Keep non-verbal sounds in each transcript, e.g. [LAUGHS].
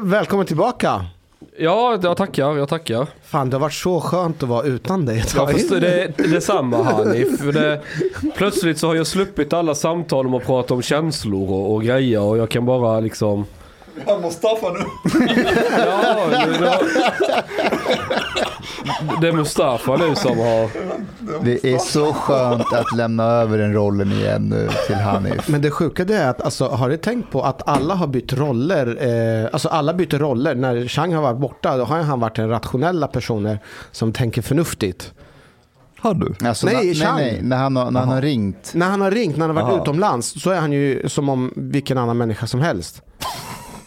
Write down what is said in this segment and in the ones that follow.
Välkommen tillbaka. Ja, jag tackar, jag tackar. Fan, det har varit så skönt att vara utan dig ett Ja, tag. fast det, det är samma Hanif. För det, plötsligt så har jag sluppit alla samtal om att prata om känslor och, och grejer och jag kan bara liksom... Ja, Mustafa nu. Ja, det, det, det är Mustafa nu som har... Det är så skönt att lämna över den rollen igen nu till Hanif. Men det sjuka det är att, alltså, har du tänkt på att alla har bytt roller? Eh, alltså alla byter roller. När Chang har varit borta, då har han varit den rationella personen som tänker förnuftigt. Har du? Alltså, Nej, na- nej, Chang. nej, när han, har, när han har ringt. När han har ringt, när han har varit Aha. utomlands, så är han ju som om vilken annan människa som helst.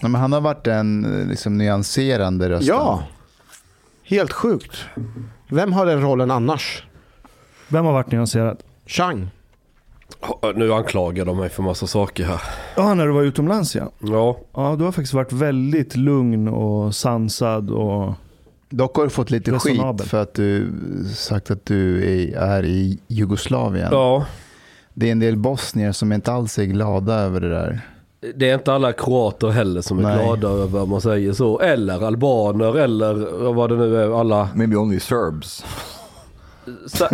Nej, men han har varit den eh, liksom, nyanserande rösten. Ja, helt sjukt. Vem har den rollen annars? Vem har varit nyanserad? Chang. Nu anklagar de mig för massa saker här. Ja, när du var utomlands ja. Ja, Ja, du har faktiskt varit väldigt lugn och sansad och... Dock har du fått lite Resonabel. skit för att du sagt att du är i Jugoslavien. ja. Det är en del bosnier som inte alls är glada över det där. Det är inte alla kroater heller som är Nej. glada över om man säger så. Eller albaner eller vad det nu är. Alla... Maybe only Serbs. Så,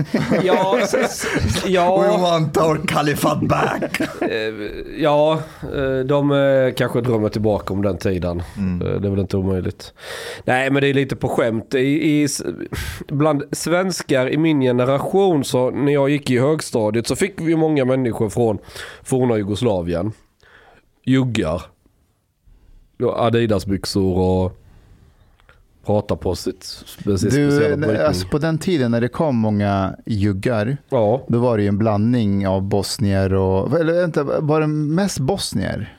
ja, s- [LAUGHS] We ja, want our caliphate back. eh, ja, eh, de eh, kanske drömmer tillbaka om den tiden. Eh, Det är väl inte omöjligt. Nej, men det är lite på skämt. I, i, bland svenskar i min generation, så när jag gick i högstadiet så fick vi många människor från forna Jugoslavien. Juggar. Adidasbyxor och prata på sitt spe- sitt Du, brytning. alltså på den tiden när det kom många juggar, Ja, då var det ju en blandning av bosnier och, eller vänta, var det mest bosnier?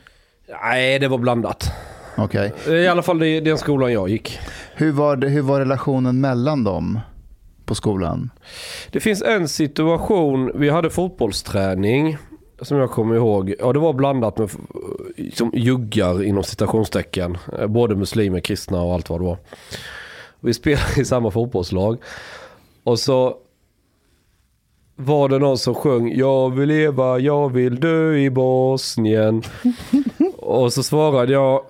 nej det var blandat. Okej. I alla fall i den skolan jag gick. Hur, var det, hur var relationen mellan dem på skolan? Det finns en situation, vi hade fotbollsträning som jag kommer ihåg. Ja, det var blandat med som juggar inom citationstecken. Eh, Både muslimer, kristna och allt vad det var. Vi spelade i samma fotbollslag. Och så var det någon som sjöng Jag vill leva, jag vill dö i Bosnien. [LAUGHS] och så svarade jag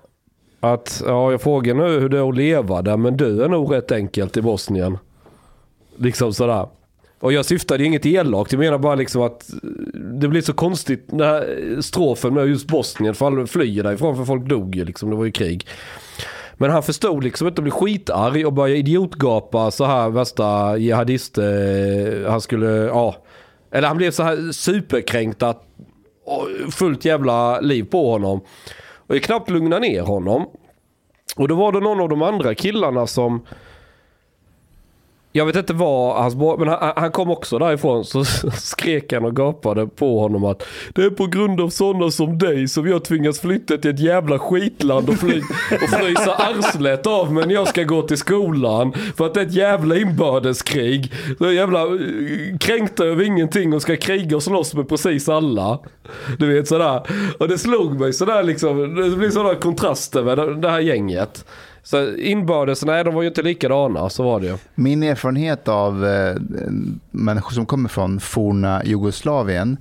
att ja, jag frågar nu hur det är att leva där men dö är nog rätt enkelt i Bosnien. Liksom sådär. Och jag syftade inget elakt, jag menar bara liksom att eh, det blir så konstigt den här strofen med just Bosnien, för alla flyr därifrån för folk dog ju liksom, det var ju krig. Men han förstod liksom inte att bli skitarg och började idiotgapa så här värsta jihadist, eh, han skulle, ja. Eller han blev så här superkränkt att fullt jävla liv på honom. Och jag knappt lugna ner honom. Och då var det någon av de andra killarna som jag vet inte vad hans bror, men han, han kom också därifrån så [LAUGHS] skrek han och gapade på honom att det är på grund av sådana som dig som jag tvingas flytta till ett jävla skitland och, fly, och frysa arslet av men jag ska gå till skolan för att det är ett jävla inbördeskrig. Så är jävla eh, kränkta över ingenting och ska kriga och slåss med precis alla. Du vet sådär. Och det slog mig sådär liksom, det blir sådana kontraster med det här gänget. Så inbördes, nej de var ju inte likadana, så var det ju. Min erfarenhet av eh, människor som kommer från forna Jugoslavien,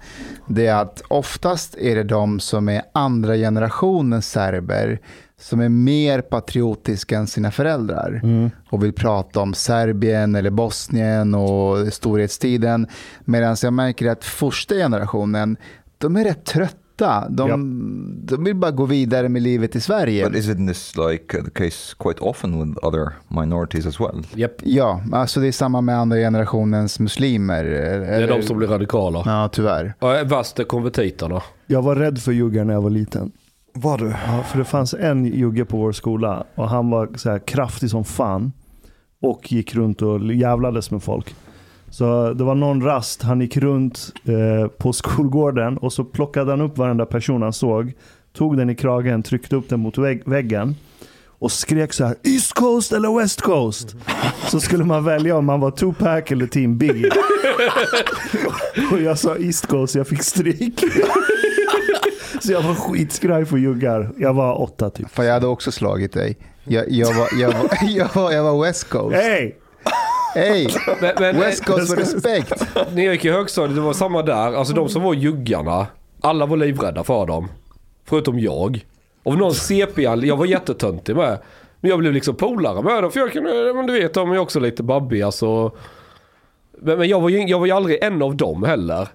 det är att oftast är det de som är andra generationens serber som är mer patriotiska än sina föräldrar och vill prata om Serbien eller Bosnien och storhetstiden. Medan jag märker att första generationen, de är rätt trötta. De, de vill bara gå vidare med livet i Sverige. But isn't this like the case quite often with other minorities as well? Japp. Ja, alltså det är samma med andra generationens muslimer. Det är de som blir radikala. Ja, tyvärr. Och värst är konvertiterna. Jag var rädd för juggar när jag var liten. Var du? Ja, för det fanns en jugge på vår skola och han var så här kraftig som fan. Och gick runt och jävlades med folk. Så det var någon rast, han gick runt eh, på skolgården och så plockade han upp varenda person han såg. Tog den i kragen, tryckte upp den mot vägg, väggen. Och skrek så här East Coast eller West Coast? Så skulle man välja om man var Tupac eller Team Biggie. och jag sa East Coast, jag fick stryk. Så jag var skitskraj för juggar. Jag var åtta typ. För jag hade också slagit dig. Jag, jag, var, jag, var, jag, var, jag var West Coast. Hej! Hey, Men, men West Coast för respekt. när jag gick i högstadiet, det var samma där. Alltså de som var juggarna, alla var livrädda för dem. Förutom jag. Av någon CP, jag var jättetöntig med. Men jag blev liksom polare med dem. För jag kunde, men du vet, de är också lite babbiga så. Men, men jag, var ju, jag var ju aldrig en av dem heller.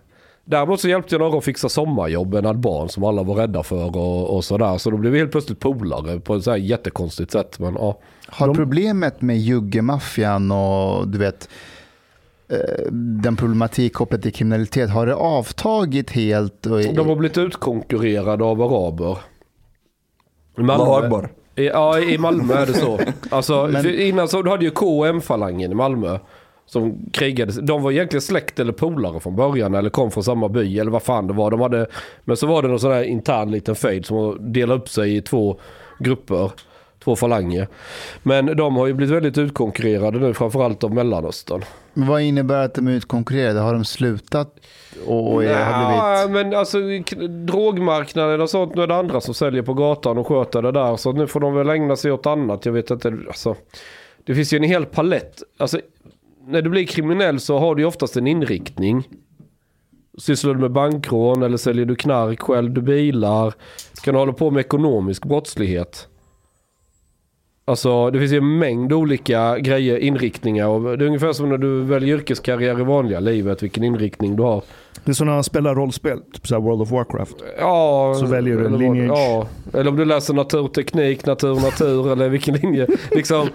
Däremot så hjälpte jag några att fixa sommarjobb ett barn som alla var rädda för och, och sådär. Så då blev vi helt plötsligt polare på ett så här jättekonstigt sätt. Men ja. Har problemet med juggemaffian och du vet eh, den problematik kopplat till kriminalitet, har det avtagit helt? Och, De har blivit utkonkurrerade av araber. I, ja, i Malmö är det så. [LAUGHS] Alltså, Men- innan så hade ju KM-falangen i Malmö. Som krigade. De var egentligen släkt eller polare från början. Eller kom från samma by eller vad fan det var. De hade, men så var det någon sån här intern liten fejd som delade upp sig i två grupper. Två falanger. Men de har ju blivit väldigt utkonkurrerade nu. Framförallt av Mellanöstern. Men vad innebär att de är utkonkurrerade? Har de slutat och, är, har Ja, blivit... men alltså drogmarknaden och sånt, nu är det andra som säljer på gatan och sköter det där. Så nu får de väl ägna sig åt annat. Jag vet inte, alltså. Det finns ju en hel palett. Alltså, när du blir kriminell så har du ju oftast en inriktning. Sysslar du med bankrån eller säljer du knark själv, du bilar. Kan du hålla på med ekonomisk brottslighet. Alltså det finns ju en mängd olika grejer, inriktningar. Och det är ungefär som när du väljer yrkeskarriär i vanliga livet, vilken inriktning du har. Det är som när man spelar rollspel, typ så World of Warcraft. Ja, Så väljer du en lineage. Ja, eller om du läser naturteknik, natur, natur [LAUGHS] eller vilken linje. Liksom,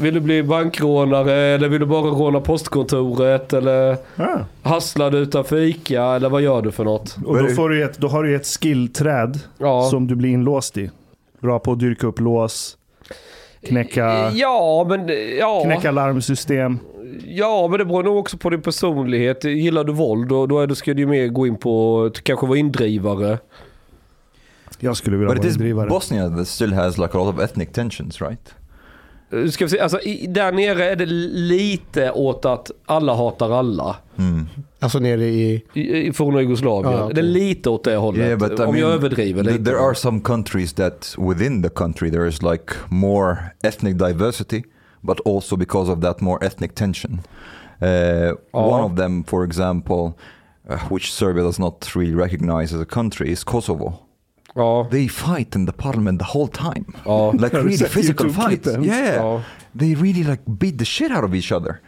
vill du bli bankrånare eller vill du bara råna postkontoret eller Ah. hasslar du utanför ICA eller vad gör du för något? Och då, får du ett, då har du ett skillträd Ja. som du blir inlåst i. Bra på att dyrka upp lås, knäcka, Ja, men ja. knäcka larmsystem. Ja, men det beror nog också på din personlighet. Gillar du våld då, då ska du ju mer gå in på att kanske vara indrivare. Jag skulle vilja But it vara is indrivare. Bosnia that still has like a lot of ethnic tensions, right? Eh, Ska vi se, alltså, i, där nere är det lite åt att alla hatar alla. Mm. Alltså nere i... I, i forna Jugoslavien. Ja, okej. Det är lite åt det hållet. Yeah, but I Om mean, jag överdriver lite. there are some countries that within the country there is like more ethnic diversity, but also because of that more ethnic tension. Uh, One of them, for example, uh, which Serbia does not really recognize as a country, is Kosovo. Ja, They fight in the parliament the whole time, ja. like [LAUGHS] really physical fights. Yeah, Ja. they really like beat the shit out of each other.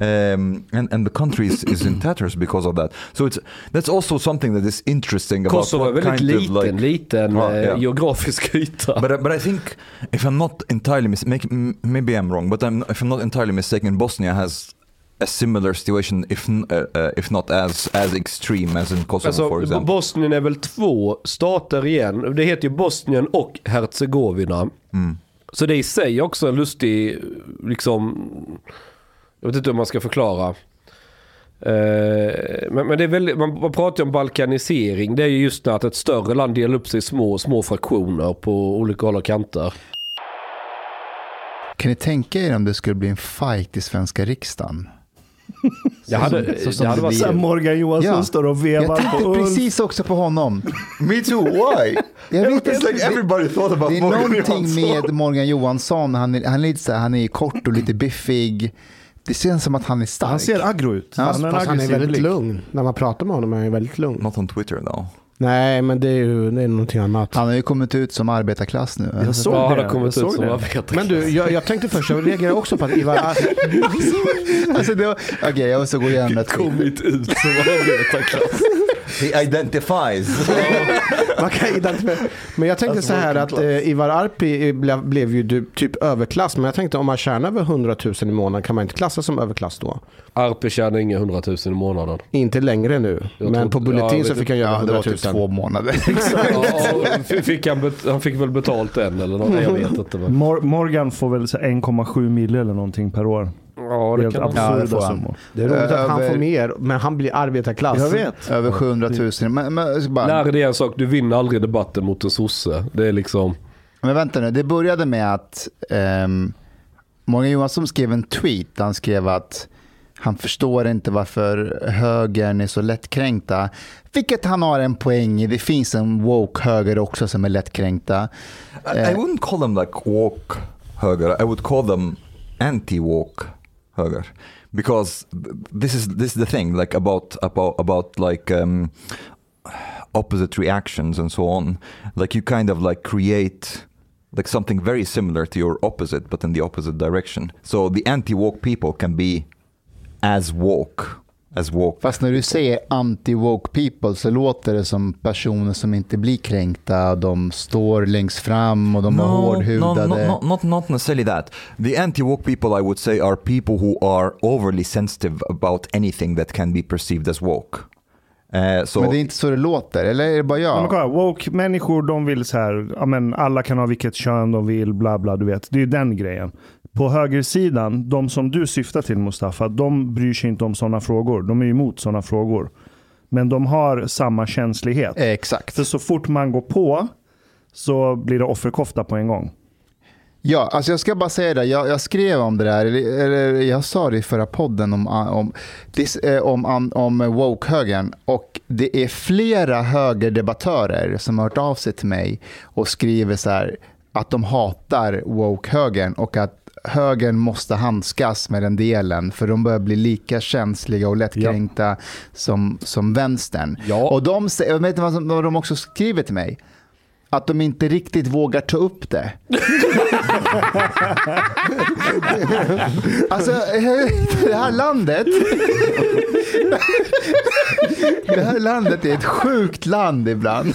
Um, and, and the country is, is in tatters because of that. So it's that's also something that is interesting about Kosovo är what väldigt kind liten, of like liten Ja, ja. geografisk yta. But I- but I think if I'm not entirely mis- make, m- maybe I'm wrong, but I'm, if I'm not entirely mistaken, Bosnia has a similar situation, if uh, if not as as extreme as in Kosovo, for Alltså, example. Bosnien är väl två stater igen. Det heter ju Bosnien och Herzegovina. Mm. Så det är i sig också en lustig, liksom, jag vet inte hur man ska förklara. Eh, men, men det är väldigt, man, man pratar ju om balkanisering. Det är ju just det att ett större land delar upp sig i små, små fraktioner på olika håll och kanter. Kan ni tänka er om det skulle bli en fight i svenska riksdagen? Jag hade, så som det hade varit. Så Morgan Johansson Ja. står och Jag vevar tänkte på Ulf. precis också på honom. Me too. Why? Jag vet It's inte. like everybody thought about Det är Morgan någonting Johansson. med Morgan Johansson. Han är, han är lite så här, han är kort och lite biffig. Det känns som att han är stark. Han ser aggro ut. Ja, en Fast han är väldigt blick. lugn. När man pratar med honom är han väldigt lugn. Not on Twitter though. Nej, men det är ju det är någonting annat. Han har ju kommit ut som arbetarklass nu. Jag såg Ja, han det. har kommit jag ut som arbetare. Men du, jag, jag tänkte först, jag reagerar också på att Ivar... [LAUGHS] alltså det var, Okej, jag måste gå igenom det. kommit ut som arbetarklass. He identifies. [LAUGHS] Man kan identifiera. Men jag tänkte så här att eh, Ivar Arpi blev, blev ju typ överklass. Men jag tänkte om man tjänar över 100 000 i månaden kan man inte klassas som överklass då? Arpe tjänar inga hundratusen i månaden. Inte längre nu. Jag men tror- på ja, Bulletin vet så fick han göra Ja, det 100 var 000. typ två månader. [LAUGHS] Ja, fick han, han fick väl betalt än eller något? Jag vet inte. Men. Mor- Morgan får väl så här 1,7 mille eller någonting per år. Ja, det Helt kan han. Ja, det absurda han. summor. Det är roligt att han Över- får mer, men han blir arbetarklass. Jag vet. Över 700 000. Men, men, jag ska bara, Lär dig en sak, du vinner aldrig debatten mot en sosse. Det är liksom... men vänta nu, det började med att um, Morgan Johansson skrev en tweet. Han skrev att han förstår inte varför högern är så lättkränkta. Vilket han har en poäng i. Det finns en woke höger också som är lättkränkta. I, I wouldn't call them like woke höger. I would call them anti-woke Because this is this is the thing like about about about like um, opposite reactions and so on. Like you kind of like create like something very similar to your opposite, but in the opposite direction. So the anti-woke people can be woke as woke. Fast när du säger anti-woke people så låter det som personer som inte blir kränkta. De står längst fram och de är no, hårdhudade. no, not, not, necessarily that. The anti-woke people, I would say, are people who are overly sensitive about anything that can be perceived as woke. Uh, so, Men det är inte så det låter, eller är det bara Ja. Men jag? kolla, woke-människor de vill så här, ja, men alla kan ha vilket kön de vill, bla bla, du vet. Det är ju den grejen. På högersidan, de som du syftar till Mustafa, de bryr sig inte om sådana frågor. De är emot sådana frågor. Men de har samma känslighet. Eh, Exakt. För så fort man går på så blir det offerkofta på en gång. Ja, alltså jag ska bara säga det. Jag, jag skrev om det där, eller, eller jag sa det i förra podden om, om, eh, om, om, om woke-högern. Och det är flera högerdebattörer som har hört av sig till mig och skriver så här att de hatar woke-högern och att högern måste handskas med den delen för de börjar bli lika känsliga och lättkränkta som, som vänstern. Ja. Och de, vet ni vad de också skriver till mig? Att de inte riktigt vågar ta upp det. [LAUGHS] alltså, det här landet... det här landet är ett sjukt land ibland.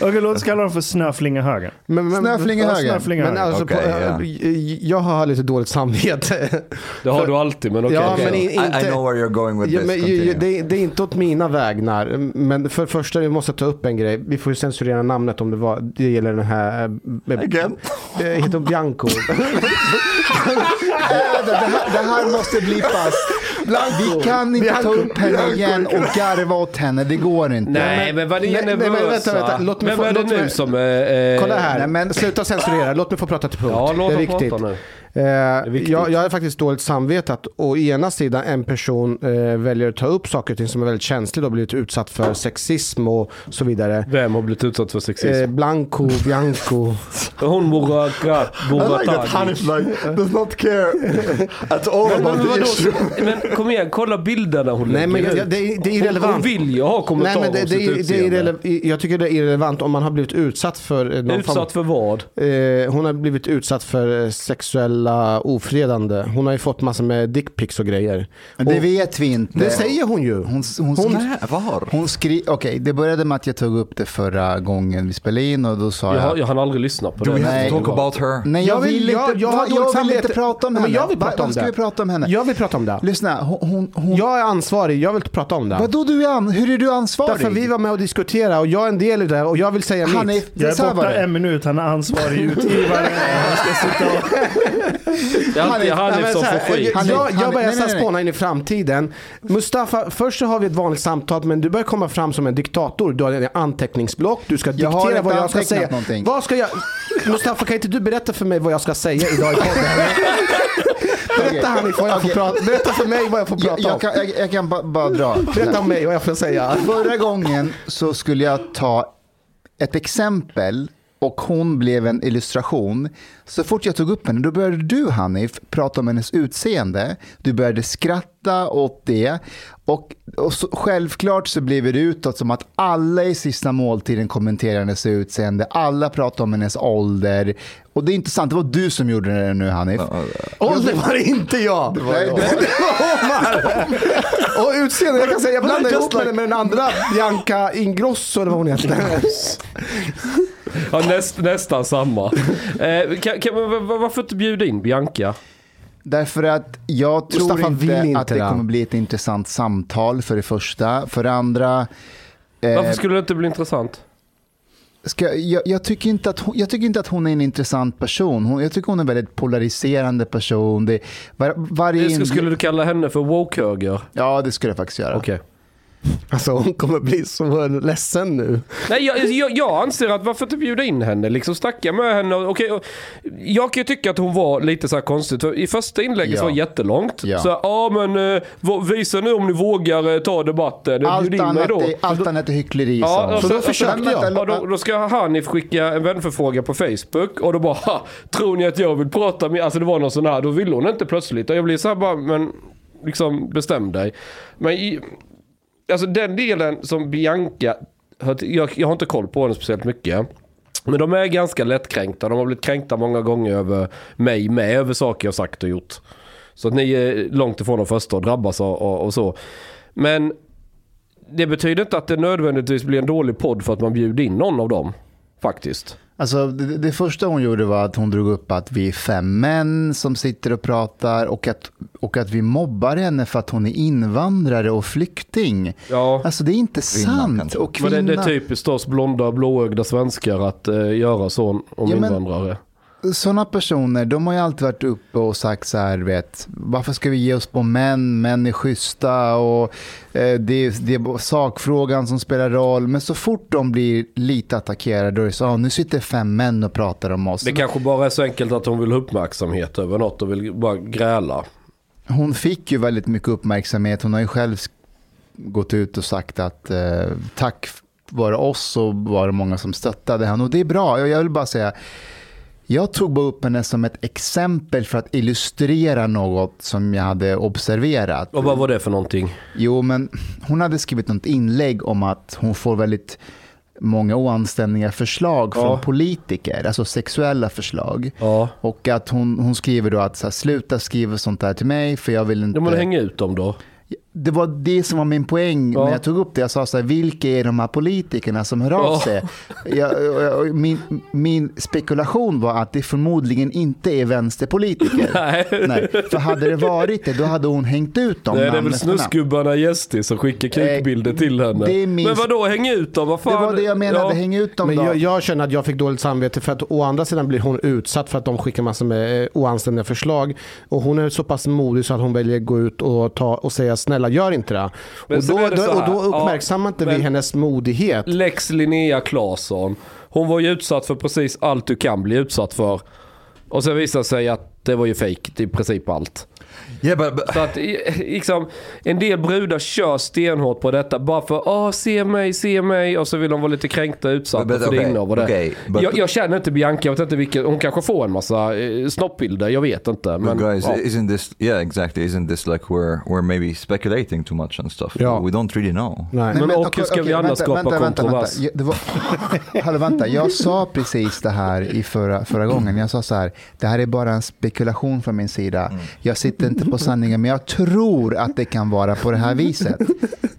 Okej, låt oss kalla dem för snöflingehögern. Men, men, Snöflingehögern. Ja, snöflingehögern. Men alltså, Okej, på, ja. äh, jag har lite dåligt samvete. Det har du alltid, men okej. Ja, men i- I, I know where you're going with Ja, this. men, ju- Continue. ju- det, det är inte åt mina vägnar. Men för det första, vi måste ta upp en grej. Vi får ju censurera namnet om det var. Det gäller den här... äh, Again? äh, Heter hon Bianco? [LAUGHS] Det här, det här måste blippas. Vi kan inte ta upp henne igen och garva åt henne. Det går inte. Nej, men vad ni är Nej, nej, men nervösa. vänta, vänta. Låt mig men få- vad är det nu mig- som... Eh, eh, Kolla här. Nej, men- Sluta [LAUGHS] censurera. Låt mig få prata till punkt. Ja, låt det är viktigt. prata nu. Eh, jag, jag har faktiskt dåligt samvete att å ena sidan en person eh, väljer att ta upp saker och ting som är väldigt känsligt och blivit utsatt för sexism och så vidare. Vem har blivit utsatt för sexism? Eh, Blanco, Bianco. [LAUGHS] Hon Muraka, Muratagi. like does not care [LAUGHS] at all Men, men, vadå? [LAUGHS] men kom igen, kolla bilderna hon Nej, men jag- det är- det är irrelevant. Hon vill ju ha Nej, kommentarer men det, om det, sitt är- det är irrele- jag tycker det är irrelevant om man har blivit utsatt för eh, någon Utsatt för vad? form, eh, Hon har blivit utsatt för eh, sexuella ofredande. Hon har ju fått massor med dickpics och grejer. Men det Och vet vi inte. det säger hon ju. Hon, hon, Hon- Nej, var? hon skri- Okej, det började med att jag tog upp det förra gången vi spelade in och då sa Jag, jag... har- jag hann aldrig lyssna på Do det. we have Nej. to talk about her? Nej, jag, Jag vill- jag- inte, jag har jag, dåligt vill inte prata om Men henne. jag vill Va- prata om Varför ska det. vi prata om henne? Jag vill prata om det. Lyssna, hon... hon, hon Jag är ansvarig, jag vill prata om det. Vadå du är an- Hur är du ansvarig? Därför vi var med och diskuterade och jag är en del i det och jag vill säga Han är, mitt. Jag så här är borta en minut, han är ansvarig utgivare. [LAUGHS] Han ska sitta och... Det är alltid Han är- Hanif som får skit. jag, jag, jag börjar nej, nej, nej. spåna in i framtiden. Mustafa, först så har vi ett vanligt samtal men du börjar komma fram som en diktator. Du har en anteckningsblock, du ska Jag diktera vad jag ska säga. någonting. Vad ska jag... Mustafa kan inte du berätta för mig vad jag ska säga idag i podden? [LAUGHS] Berätta Hanif vad jag får Okej. prata Berätta för mig vad jag får Jag, prata jag, om. kan, jag, jag kan ba, bara dra. Berätta om mig vad jag får säga. Förra gången så skulle jag ta ett exempel och hon blev en illustration. Så fort jag tog upp henne, då började du Hanif prata om hennes utseende. Du började skratta åt det. Och, och så, självklart så blev det utåt som att alla i sista måltiden kommenterade hennes utseende. Alla pratade om hennes ålder. Och det är inte sant, det var du som gjorde det nu Hanif. Ålder var det inte jag. Nej, det var- Det var Omar. Och utseende, jag kan säga, jag blandade ihop henne med den andra Bianca Ingrosso eller vad hon heter. Ja, näst, nästan samma. Eh, kan, kan, varför inte bjuda in Bianca? Därför att jag tror Mustafa inte, vill inte att det kommer bli ett intressant samtal för det första. För det andra, eh, Varför skulle det inte bli intressant? ska, jag, jag, tycker inte att hon, jag tycker inte att hon är en intressant person. Hon, jag tycker hon är en väldigt polariserande person. Det, var, varje Det inlägg- Skulle du kalla henne för woke-höger? Ja, det skulle jag faktiskt göra. Okej. Alltså hon kommer bli så ledsen nu. Nej, jag, jag, jag anser att varför inte bjuda in henne? Liksom snacka med henne. och- Okej, och jag kan ju tycka att hon var lite så här konstigt. För I första inlägget Ja. var jättelångt. Ja. Så ja men eh, visa nu om ni vågar eh, ta debatten. Bjud Allt in mig annat, då. är, allt annat är hyckleri. Ja, hon. och Så så, då försökte så, jag. Ja, då, då ska Hanif skicka en vänförfråga på Facebook och då bara ha, Tror ni att jag vill prata med... Alltså det var någon sån här, då ville hon inte plötsligt. Och jag blir så här bara, men liksom bestäm dig. Men i, alltså den delen som Bianca jag, jag har inte koll på henne speciellt mycket. Men de är ganska lättkränkta. De har blivit kränkta många gånger över mig med, över saker jag sagt och gjort. Så att ni är långt ifrån de första att drabbas och, och, och så. Men det betyder inte att det nödvändigtvis blir en dålig podd för att man bjuder in någon av dem. Faktiskt. Alltså, det, det första hon gjorde var att hon drog upp att vi är fem män som sitter och pratar och att, och att vi mobbar henne för att hon är invandrare och flykting. Ja, Alltså det är inte Kvinna, sant. Och men det, kvinna, det är typiskt oss blonda blåögda svenskar att eh, göra så om Ja, men- invandrare. Sådana personer, de har ju alltid varit uppe och sagt så här, vet, varför ska vi ge oss på män? Män är schyssta och eh, det, är, det är sakfrågan som spelar roll. Men så fort de blir lite attackerade, då är det så, ah, nu sitter fem män och pratar om oss. Det kanske bara är så enkelt att hon vill ha uppmärksamhet över något och vill bara gräla. Hon fick ju väldigt mycket uppmärksamhet. Hon har ju själv gått ut och sagt att eh, tack vare oss så var det många som stöttade henne. Och det är bra. Jag vill bara säga, jag tog bara upp henne som ett exempel för att illustrera något som jag hade observerat. Och vad var det för någonting? Jo, men hon hade skrivit något inlägg om att hon får väldigt många oanständiga förslag Ja. från politiker, alltså sexuella förslag. Ja. Och att hon, hon skriver då att så här, sluta skriva sånt där till mig för jag vill inte... Ja men hänga ut dem då. Det var det som var min poäng Ja. när jag tog upp det. Jag sa så här, vilka är de här politikerna som hör av Ja. sig? Jag, jag, min, min spekulation var att det förmodligen inte är vänsterpolitiker. [LAUGHS] Nej. Nej, för hade det varit det, då hade hon hängt ut dem. Det är väl snusgubbarna Gästi som skickar kukbilder till henne. det är min- Men vadå hänga ut dem? Vad Det fan? var det jag menade, Ja. häng ut dem Men då. jag, jag känner att jag fick dåligt samvete för att å andra sidan blir hon utsatt för att de skickar massor med eh, oanständiga förslag. Och hon är så pass modig så att hon väljer att gå ut och, ta, och säga snälla gör inte det. Men Och då, det då, och då uppmärksammar ja, inte vi hennes modighet. Lex Linnea Claesson. Hon var ju utsatt för precis allt du kan bli utsatt för. Och sen visade det sig att det var ju fejk i princip allt. Yeah, but, but Så att liksom, en del brudar kör stenhårt på detta bara för åh se mig, se mig och så vill de vara lite kränkta och utsatta But- but för det okay, innehav och det. okay, but- jag, jag känner inte Bianca, jag vet inte vilken, hon kanske får en massa eh, snoppbilder, jag vet inte. Men, guys, ja. isn't this? Yeah, exactly. Isn't this like we're we're maybe speculating too much and stuff? Ja. We don't really know. Nej. Men och okej, hur ska vi annars vänta, skapa vänta, vänta, kontrovers? Vänta, Ja, det var, [LAUGHS] hallå, vänta, jag sa precis det här i förra, förra gången. Jag sa så här, det här är bara en spekulation från min sida. Jag sitter inte på sanningen, men jag tror att det kan vara på det här viset.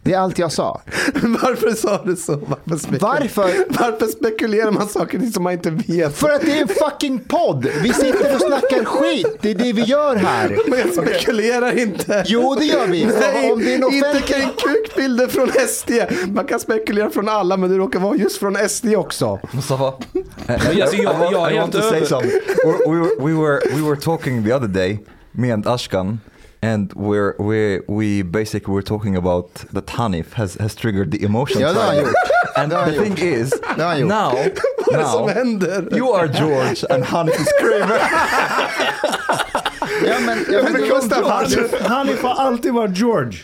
Det är allt jag sa. [LAUGHS] Varför sa du så? Varför, spekul- Varför? Varför spekulerar man saker som man inte vet? För att det är en fucking podd! Vi sitter och snackar skit, det är det vi gör här. [LAUGHS] Men jag spekulerar inte. Jo, det gör vi. Nej, Om det är en inte kring kukbilder från SD. Man kan spekulera från alla, men det råkar vara just från SD också. Mustafa, jag är I helt want to say something. We're, we, were, we were we were talking the other day, me and Ashkan, and we're we we basically were talking about that Hanif has has triggered the emotion. Ja, gjort. And the gjort. thing is, now, [LAUGHS] now you are George and Hanif is Kramer. Ja, men, ja, men, Men Gustav, han- Hanif har alltid varit George.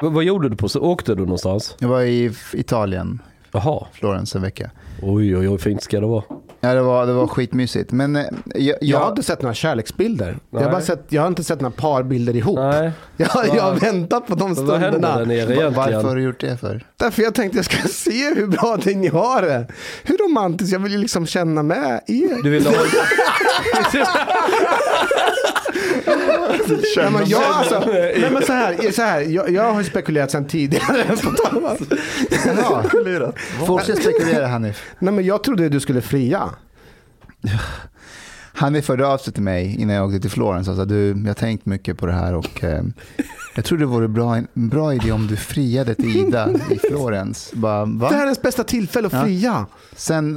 Vad, vad gjorde du på så Åkte du någonstans? jag var i Italien, Jaha. Florens en vecka. Oj, oj, oj, fint ska det vara. Ja, det var, det var skitmysigt. Men eh, jag, Jag har jag, inte sett några kärleksbilder. Jag har, bara sett, jag har inte sett några parbilder ihop. Nej. Jag, [LAUGHS] jag har väntat på de Så vad där stunderna. nere egentligen? varför har du gjort det för? Därför jag tänkte jag ska [LAUGHS] se hur bra det ni har det. Hur romantiskt, jag vill ju liksom känna med er. Du vill ha... [LAUGHS] Nej, men jag, alltså, nej, men så här, så här, jag, jag har spekulerat sedan tidigare. [LAUGHS] på. Fortsätt spekulera Hanif. nej, men jag trodde du skulle fria. Hanif hörde av sig till mig innan jag åkte till Florens och sa du, jag har tänkt mycket på det här och eh, jag tror det vore bra, en bra idé om du friade till Ida i Florens. Bara, Det här är ens bästa tillfälle att Ja. fria. Sen,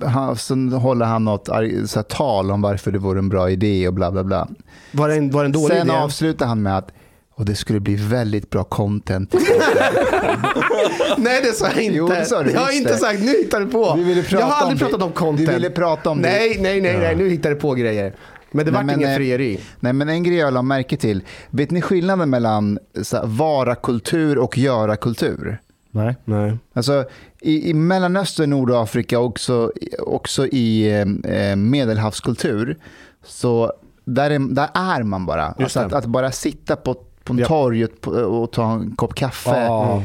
eh, han, sen håller han något så här, tal om varför det vore en bra idé och bla bla bla. Var det en, var det en dålig Sen idé? avslutar han med att och det skulle bli väldigt bra content. [LAUGHS] Nej det sa jag inte. Jo, det sa du jag har inte det. sagt, nu hittar du på. Du ville prata jag har aldrig om pratat det. om content. Du ville prata om det. nej, nej, nej, nej, nu hittar du på grejer. Men det Nej, vart men, ingen eh, frieri. Nej, men en grej jag la märke till. Vet ni skillnaden mellan så här, vara-kultur och göra-kultur? Nej. Nej. Alltså, i, I Mellanöstern, Nordafrika och också, också i eh, medelhavskultur, så där är, där är man bara. Alltså att, att bara sitta på, på Ja. torg och, ta en kopp kaffe. Ja.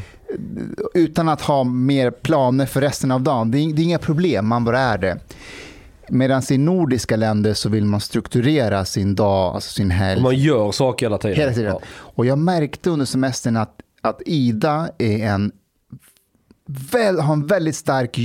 utan att ha mer planer för resten av dagen. Det är, det är inga problem, man bara är det. Medan i nordiska länder så vill man strukturera sin dag, alltså sin helg. Och man gör saker hela tiden. Hela tiden. Ja. Och jag märkte under semestern att, att Ida är en, väl, har en väldigt stark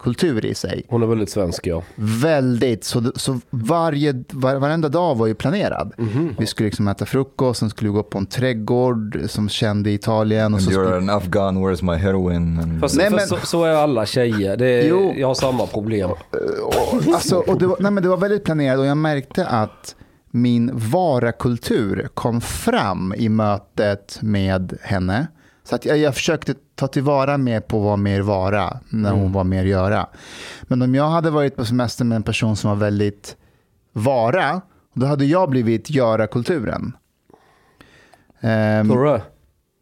göra-kultur i sig. Hon är väldigt svensk ja. Väldigt. Så, så varje, var, varenda dag var ju planerad. Mhm. Vi skulle liksom äta frukost, sen skulle vi gå på en trädgård som kände Italien. Och And så you're skulle, an Afghan, where's my heroin? And Fast, Nej, men- så, så är alla tjejer. Det är, Jo. Jag har samma problem. och, alltså, och det, var, nej, men det var väldigt planerat och jag märkte att min vara-kultur kom fram i mötet med henne. Så att jag, jag försökte ta tillvara mer på vad mer vara när hon var mer göra. Men om jag hade varit på semester med en person som var väldigt vara, då hade jag blivit göra-kulturen. Ehm, Tror du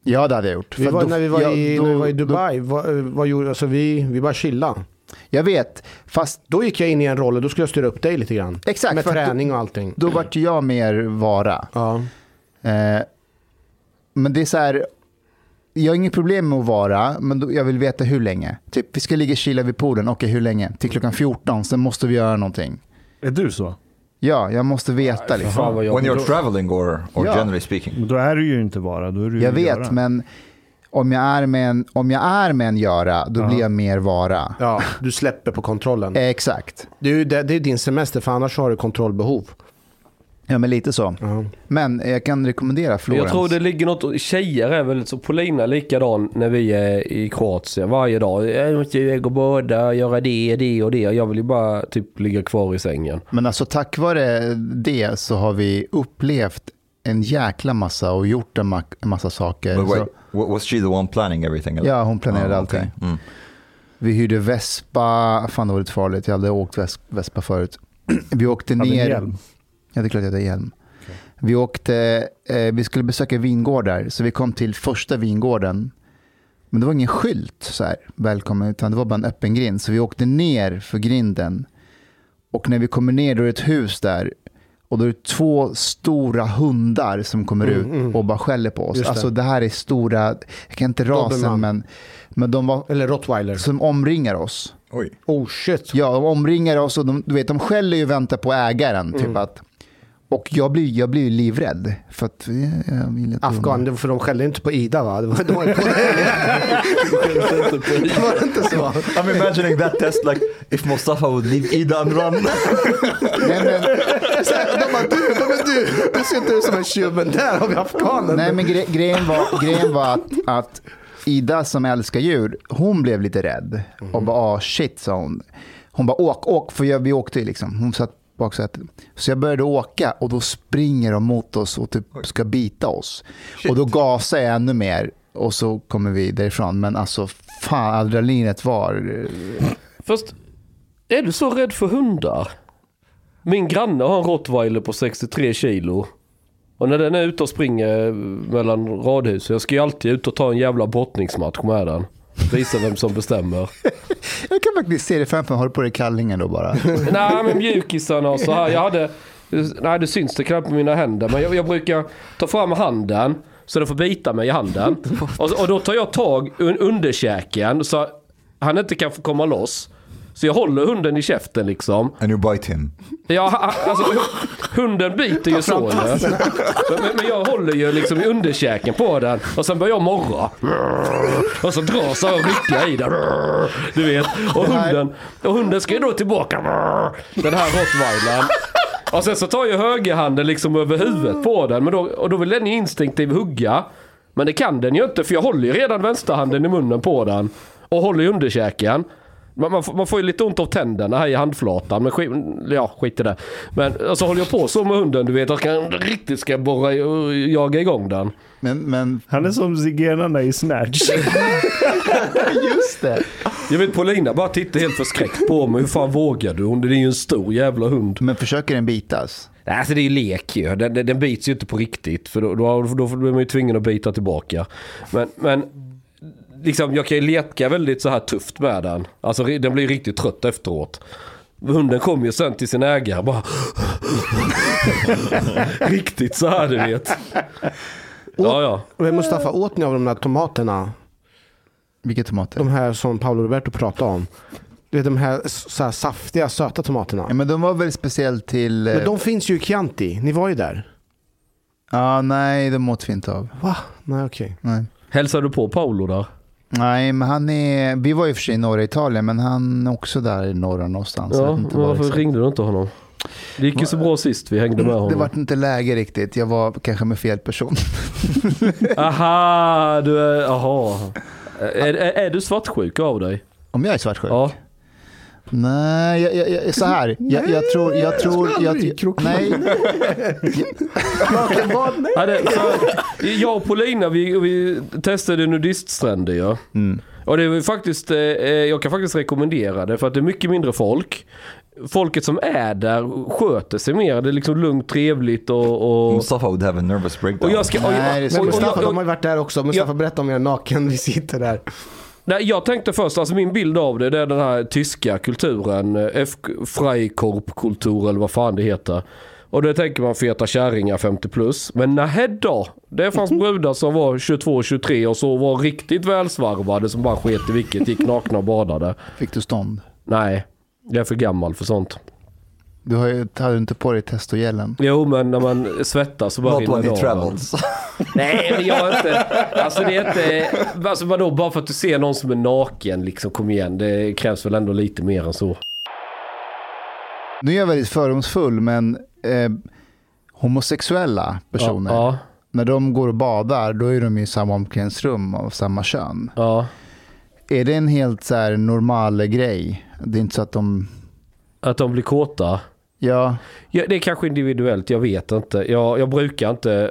ja, det hade jag gjort. Vi var, då- när, vi var ja, i, då- när vi var i då- Dubai, vad, vad gjorde, alltså vi, vi bara chilla. Jag vet, fast Då gick jag in i en roll och då skulle jag styra upp dig lite grann. Exakt, Med träning och allting. då vart jag mer vara. Ja. Eh, men det är så här, jag har inget problem med att vara, men då, jag vill veta hur länge. Typ, vi ska ligga och chilla vid poolen, okej hur länge? Till klockan 14, sen måste vi göra någonting. Är du så? Ja, jag måste veta liksom. When you're traveling or, or Ja. generally speaking? Då är du ju inte vara. Då är du Jag vet, göra. men om jag är med en, om jag är med en göra, då Ja. blir jag mer vara. ja, du släpper på kontrollen. Exakt. Det är, det, det är din semester, för annars har du kontrollbehov. Ja, men lite så. Ja. Men jag kan rekommendera Florens. Jag tror det ligger något, tjejer är väl så, Polina likadan när vi är i Kroatien varje dag. Jag måste ju gå båda, göra det, det och det. Jag vill ju bara typ ligga kvar i sängen. Men alltså tack vare det så har vi upplevt en jäkla massa och gjort en, ma- en massa saker. But wait, Så, wa- was she the one planning everything? ja, hon planerade allting. okay. Mm. Vi hyrde Vespa, fan det var lite farligt, jag hade åkt ves- Vespa förut. [CLEARS THROAT] Vi åkte ner. Ja det är klart jag hade hjälm. Vi åkte, eh, vi skulle besöka vingårdar, så vi kom till första vingården. Men det var ingen skylt så här, välkommen, utan det var bara en öppen grind. Så vi åkte ner för grinden. Och när vi kommer ner då är det ett hus där. Och då är det två stora hundar som kommer Mm, ut mm. och bara skäller på oss. Just. Alltså det här är stora, jag kan inte rasen men, men de var, Eller rottweiler. som omringar oss. Oj. Oh shit. Ja, de omringar oss och de, du vet, de skäller ju och väntar på ägaren. Typ att, och jag blir, jag blir livrädd. För att, jag Afghan, det var för de skällde inte på Ida va? Det var, [LAUGHS] [LAUGHS] det var, det var inte så. I'm imagining that test like if Mustafa would leave Ida and run. [LAUGHS] Nej, men, Så här, De bara du, de bara, du, du ser inte ut som en tjuv men där har vi afghanen. nej, men gre, grejen var, grejen var att, att Ida som älskar djur, hon blev lite rädd. Och bara, ah shit, sa hon. Hon bara, åk, åk, för jag, vi åkte ju liksom. Hon satt baksätet. Så jag började åka och då springer de mot oss och typ ska bita oss. Och då gasar jag ännu mer och så kommer vi därifrån. Men alltså, fan, adrenalinet var... Fast, är du så rädd för hundar? Min granne har en rottweiler på 63 kilo. Och när den är ute och springer mellan radhusen, jag ska ju alltid ut och ta en jävla brottningsmatch med den. Visa vem som bestämmer. [LAUGHS] Jag kan faktiskt se det framför mig. Har du på dig kallingen då bara? [LAUGHS] Nej men mjukisarna och så här. Jag hade, nej det syns det knappt på mina händer. Men jag, jag brukar ta fram handen så den får bita mig i handen. [LAUGHS] Och, och då tar jag tag un, underkäken så han inte kan få komma loss. Så jag håller hunden i käften liksom. and you bite him. Ja, alltså hu- hunden biter ju så. Men, men- jag håller ju liksom i underkäken på den och sen börjar jag morra. Och så drar så jag rycker i den. Du vet. Och hunden, och hunden ska ju då tillbaka. Den här rottweilern. Och sen så tar jag högerhanden liksom över huvudet på den. Men då, och då vill den ju instinktivt hugga. Men det kan den ju inte för jag håller ju redan vänsterhanden i munnen på den. Och håller i underkäken. Man, man, får, man får ju lite ont av tänderna här i handflatan. Men skit, ja, skit i det. Men så alltså, håller jag på så med hunden, du vet. Jag kan riktigt ska borra i- och jaga igång den. Men, men Han är som zigenarna i Snatch. [LAUGHS] just det. Jag vet Paulina bara tittar helt förskräckt på mig. Hur fan vågar du? Hon, det är ju en stor jävla hund. Men försöker den bitas? Nej, alltså det är ju lek ju. Den, den, den bits ju inte på riktigt. För då, då, då blir man ju tvungen att bita tillbaka. Men, men liksom, jag kan ju leka väldigt så här tufft med den. Alltså den blir riktigt trött efteråt. Hunden kommer ju sen till sin ägare bara... [LAUGHS] riktigt så här du vet. Ja, ja. Men Mustafa, åt ni av de där tomaterna? Vilka tomater? De här som Paolo Roberto pratade om. Du vet de här, så här saftiga, söta tomaterna. Ja, men de var väl speciellt till... eh, Men de finns ju i Chianti. Ni var ju där. Ja, nej, de åt vi inte av. Va? Nej, okej. Nej. Hälsar du på Paolo där? Nej, men han är... Vi var ju för sig i norra Italien, men han är också där i norra någonstans. Ja, men var varför ringde du inte honom? Det gick ju så bra sist vi hängde med Det honom. var inte läge riktigt. Jag var kanske med fel person. [LAUGHS] Aha, du är... Aha. Är, är, är du svartsjuk av dig? Om jag är svartsjuk? Ja. Nej, jag, jag, jag, så här. [LAUGHS] Jag, jag tror... Jag tror jag, kroka. nej, [LAUGHS] Ja, det, för, jag och Paulina vi, vi testade nudiststränder ja. Mm. Och det är faktiskt, eh, jag kan faktiskt rekommendera det för att det är mycket mindre folk. Folket som är där sköter sig mer. Det är liksom lugnt, trevligt och... och Mustafa would have a nervous breakdown. och jag ska... Och, Nej, det är så- och, Mustafa, och, de har ju varit där också. Mustafa, berätta om er naken. Vi sitter där. Nej, jag tänkte först, alltså min bild av det, det är den här tyska kulturen, eh, Freikorpkultur eller vad fan det heter. Och det tänker man feta kärringar 50 plus. Men nähä då. Det fanns [LAUGHS] brudar som var 22-23 och så var riktigt välsvarvade som bara sket i vilket, gick nakna och badade. fick du stånd? Nej, jag är för gammal för sånt. Du har ju, hade inte på dig testogelen? Jo men när man svettas så bara Not rinner when av travels. [LAUGHS] Nej men jag är inte, alltså det är inte, alltså vadå bara för att du ser någon som är naken liksom kom igen. Det krävs väl ändå lite mer än så. Nu är jag väldigt fördomsfull, men eh, homosexuella personer, Ja, när de går och badar, då är de i samma omklädningsrum av samma kön. ja. Är det en helt så här normal grej? Det är inte så att de... Att de blir kåta. Ja, Ja, det är kanske individuellt, jag vet inte. Jag, jag brukar inte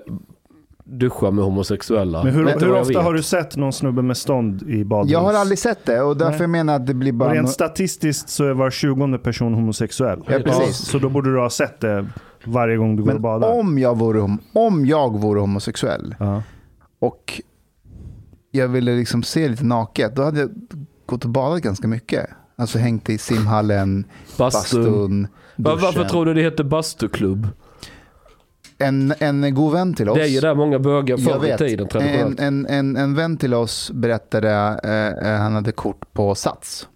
duscha med homosexuella. Men hur, du hur ofta vet? har du sett någon snubbe med stånd i badhus? jag har aldrig sett det och därför Nej. jag menar att det blir Och bara... Rent statistiskt så är var tjugonde person homosexuell. Ja, precis. så då borde du ha sett det varje gång du går och Men badar. om jag, vore, om jag vore homosexuell Ja. och jag ville liksom se lite naket, då hade jag gått och badat ganska mycket. Alltså hängt i simhallen, Bastun. bastun, Va- Varför tror du det heter bastuklubb? En, en god vän till oss. Det är ju där många bögar förr i tiden En, traditionellt. en, en, en vän till oss berättade, eh, eh, han hade kort på Sats.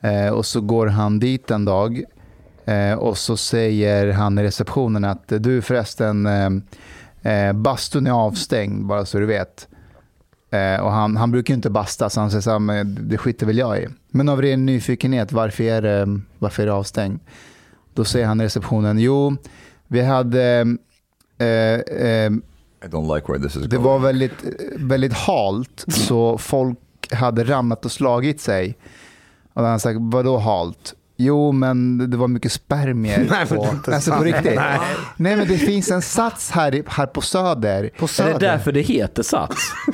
Eh, och så går han dit en dag eh, och så säger han i receptionen att du förresten, eh, eh, bastun är avstängd bara så du vet. Eh, och han, han brukar inte basta så han säger så här, det skiter väl jag i. Men av ren nyfikenhet, varför är det, varför är det avstängd? Då säger han i receptionen, jo, vi hade eh, eh, I don't like where this is det going. var väldigt, väldigt halt, så folk hade ramlat och slagit sig. Och han sagt, vadå halt? Jo, men det var mycket spermier [LAUGHS] Nej, men på... är alltså på riktigt. Nej. men det finns en sats här, här på Söder, På Är Söder. det därför det heter Sats? [LAUGHS]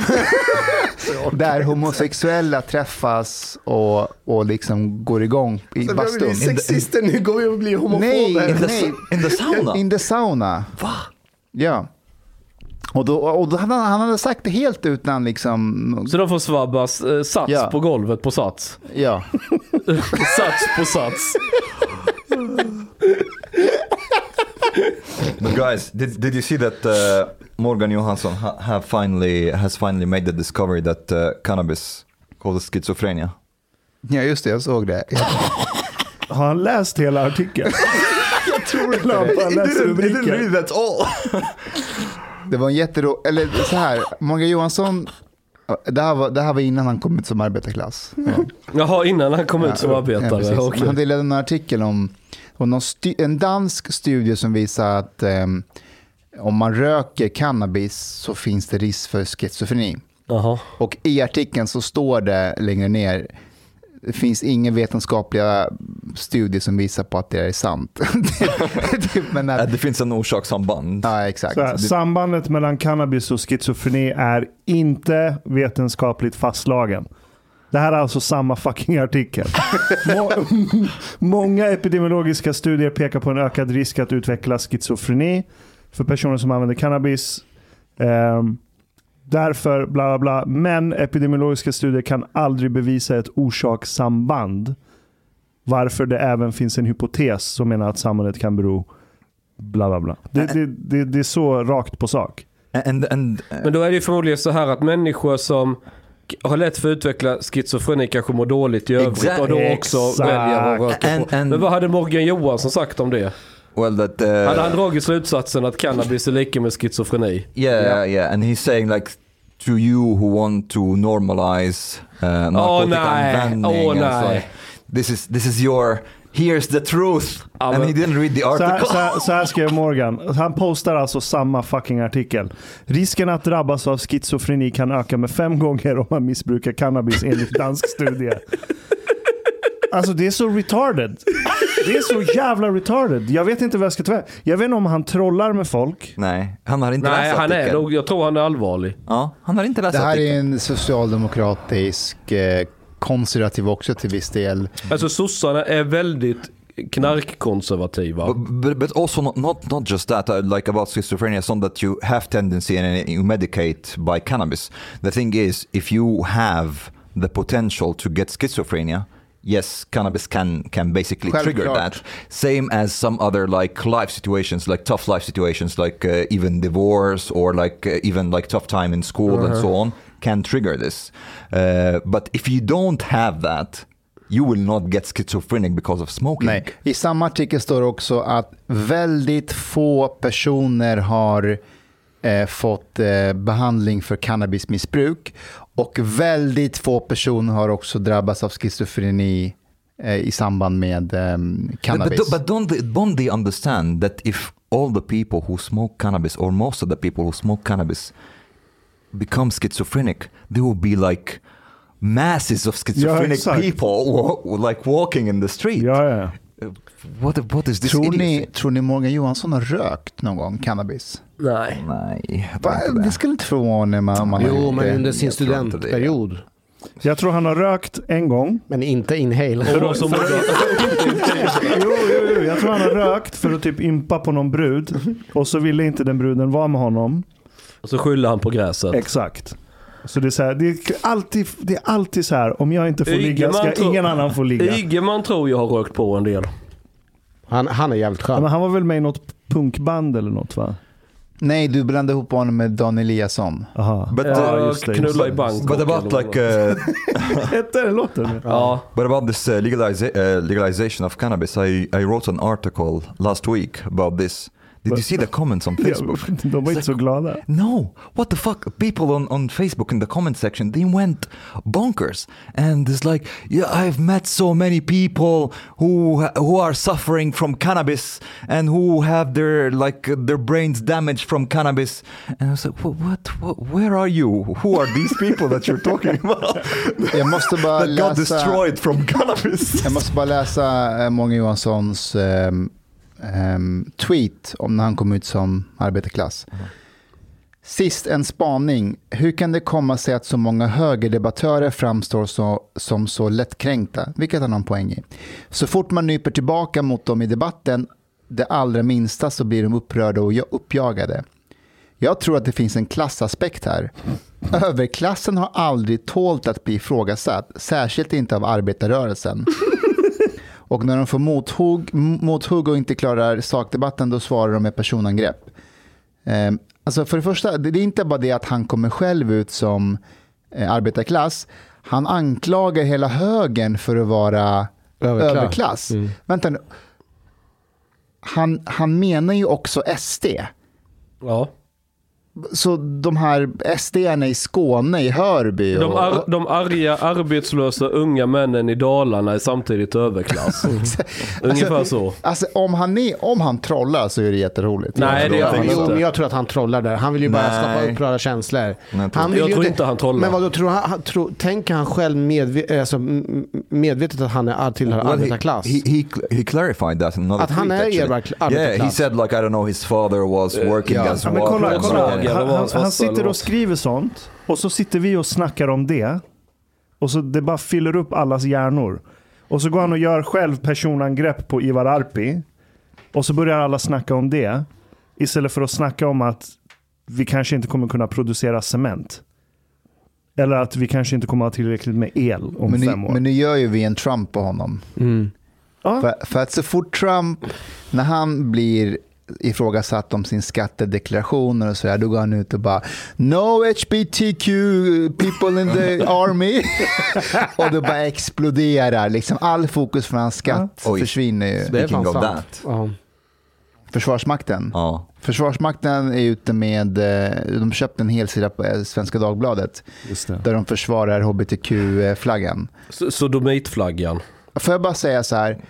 [LAUGHS] där homosexuella träffas och, och liksom går igång i Så vi bastun. blir sexister, nu går vi och blir homofober. Nej, In the, nej. in the sauna? In the sauna. Va? Ja. Och då, och då hade han, han hade sagt det helt utan liksom... Så de får svabbas eh, Sats Ja. på golvet på Sats? Ja. [LAUGHS] Sats på Sats? [LAUGHS] But guys, did, did you see that uh, Morgan Johansson ha, have finally has finally made the discovery that uh, cannabis causes schizophrenia? ja, just det. Jag såg det. Jag, [LAUGHS] Har han läst hela artikeln? [LAUGHS] jag tror inte Han bara läser rubriken. that all. Det var en jättero... Eller så här, Morgan Johansson, det här var, det här var innan han kom ut som arbetarklass. Ja. Jaha, innan han kom ut som Ja, arbetare? precis. Okej. Han delade en artikel om, sti- en dansk studie som visar att ehm, om man röker cannabis så finns det risk för schizofreni. Jaha. Och i artikeln så står det längre ner, det finns inga vetenskapliga studier som visar på att det är sant. [LAUGHS] Men Att det finns en orsakssamband. ja, exakt. Så här, Det- sambandet mellan cannabis och schizofreni är inte vetenskapligt fastslagen. Det här är alltså samma fucking artikel. [LAUGHS] Må många epidemiologiska studier pekar på en ökad risk att utveckla schizofreni för personer som använder cannabis. Ehm, därför bla bla bla. Men epidemiologiska studier kan aldrig bevisa ett orsakssamband. Varför det även finns en hypotes som menar att sambandet kan bero bla bla bla. Det, det, det, det är så rakt på sak. And and Men då är det ju förmodligen så här att människor som har lätt för att utveckla schizofreni kanske mår dåligt i övrigt Exakt. och då också Exakt. väljer att röka And- and- Men vad hade Morgan Johansson sagt om det? well, that Hade han uh, dragit slutsatsen att cannabis är lika med schizofreni? yeah, yeah, and he's saying like to you who want to normalize uh, narkotikaanvändning. Åh, and it's nej. like, this is this is your here's the truth, Ja, and he didn't read the Så här, article. så, här, så här skrev Morgan. Han postar alltså samma fucking artikel. Risken att drabbas av schizofreni kan öka med fem gånger om man missbrukar cannabis enligt dansk studie. Alltså det är så retarded. Det är så jävla retarded. Jag vet inte vad jag ska ta Jag vet inte om han trollar med folk. Nej, han har inte Nej, läst han är nog, jag tror han är allvarlig. Ja, han har inte läst Det här artikeln. är en socialdemokratisk eh, konservativ också till viss del. Alltså sossarna är väldigt knarkkonservativa. But, but, but also not, not not just that. Uh, like about schizophrenia, not that you have tendency and you medicate by cannabis. The thing is, if you have the potential to get schizophrenia, yes, cannabis can can basically trigger Självklart. that. Same as some other like life situations, like tough life situations, like uh, even divorce or like uh, even like tough time in school and so on, can trigger this. Uh, but if you don't have that. You will not get schizophrenic because of smoking. Nej. I samma artikel står också att väldigt få personer har eh, fått eh, behandling för cannabismissbruk och väldigt få personer har också drabbats av schizofreni eh, i samband med eh, But, cannabis. but, but don't, they, don't they understand that if all the people who smoke cannabis, or most of the people who smoke cannabis, become schizophrenic, there will be like masses of schizophrenic exakt. people like walking in the street. Ja, ja. What, what is this tror, idiocy? ni, tror ni Morgan Johansson har rökt någon gång cannabis? Nej. Nej, Va? Det skulle inte förvåna mig om har Jo, men under sin studentperiod. Jag tror han har rökt en gång. Men inte inhale. För som [LAUGHS] Jo, jo, jo. Jag tror han har rökt för att typ impa på någon brud. Och så ville inte den bruden vara med honom. Och så skyller han på gräset. Exakt. Så det är, så här, det, är alltid, det är alltid så här, om jag inte får ligga ska Ygeman tror- ingen annan få ligga. Ygeman tror jag har rökt på en del. Han, han är jävligt Ja, skön. men han var väl med i något punkband eller något va? Nej, du blandade ihop honom med Dan Eliasson. Aha. But, Ja, uh, just det, just knulla i bank. But about like uh, [LAUGHS] Hette den låten? Ja. But about this uh, legaliza- uh, legalization of cannabis, I, I wrote an article last week about this. Did you see the comments on [LAUGHS] Facebook? De var inte så glada. No, what the fuck? People on, on Facebook in the comment section, they went bonkers. And it's like, yeah, I've met so many people who who are suffering from cannabis and who have their like their brains damaged from cannabis. And I was like, what, what, what where are you? Who are these people that you're talking [LAUGHS] about? Jag måste bara [LAUGHS] that got destroyed from cannabis. Jag måste bara läsa eh, Johanssons ehm, ehm, tweet om när han kom ut som arbetarklass. Sist en spaning. Hur kan det komma sig att så många högerdebattörer framstår så, som så lättkränkta? Vilket han har en poäng i. Så fort man nyper tillbaka mot dem i debatten, det allra minsta, så blir de upprörda och ja- uppjagade. Jag tror att det finns en klassaspekt här. Överklassen har aldrig tålt att bli ifrågasatt, särskilt inte av arbetarrörelsen. Och när de får mothugg, mothugg och inte klarar sakdebatten, då svarar de med personangrepp. Eh, alltså för det första, det är inte bara det att han kommer själv ut som eh, arbetarklass. Han anklagar hela högern för att vara Överklass. överklass. Mm. Vänta nu. Han, han menar ju också SD. ja. Så de här SD-arna i Skåne, i Hörby. De, Och, ar de arga arbetslösa unga männen i Dalarna är samtidigt överklass. [LAUGHS] Ungefär så. Alltså om han, är, om han trollar så är det jätteroligt. Nej, det gör han Jo, inte. men jag tror att han trollar där. Han vill ju bara skapa upprörda känslor. Nej, jag tror han inte. vill Jag tror inte han trollar. Men vad tror han, han tror, tänker han själv medve, alltså, m- medvetet att han är, tillhör Well, arbetarklass? He, he, he, he clarified that in another Att han tweet, är actually. arbetar- Yeah, he arbetarklass. said like, I don't know, his father was working ja. as Ja, men well. Eller Han, vad han, hans sitter och skriver sånt och så sitter vi och snackar om det. Och så det bara fyller upp allas hjärnor. Och så går han och gör själv personangrepp på Ivar Arpi. Och så börjar alla snacka om det. Istället för att snacka om att vi kanske inte kommer kunna producera cement. Eller att vi kanske inte kommer ha tillräckligt med el om men, nu, fem år. men nu gör ju vi en Trump på honom. Mm. För, för att så fort Trump, när han blir ifrågasatt om sin skattedeklaration och sådär. Då går han ut och bara No HBTQ people in the [LAUGHS] army. [LAUGHS] och då bara exploderar liksom all fokus från hans skatt Oj. försvinner ju. Speaking of that. Försvarsmakten. Ja. Försvarsmakten är ute med, eh, de köpte en hel sida på eh, Svenska Dagbladet Just det. där de försvarar hbtq-flaggan. Sodomitflaggan. Får jag bara säga så här,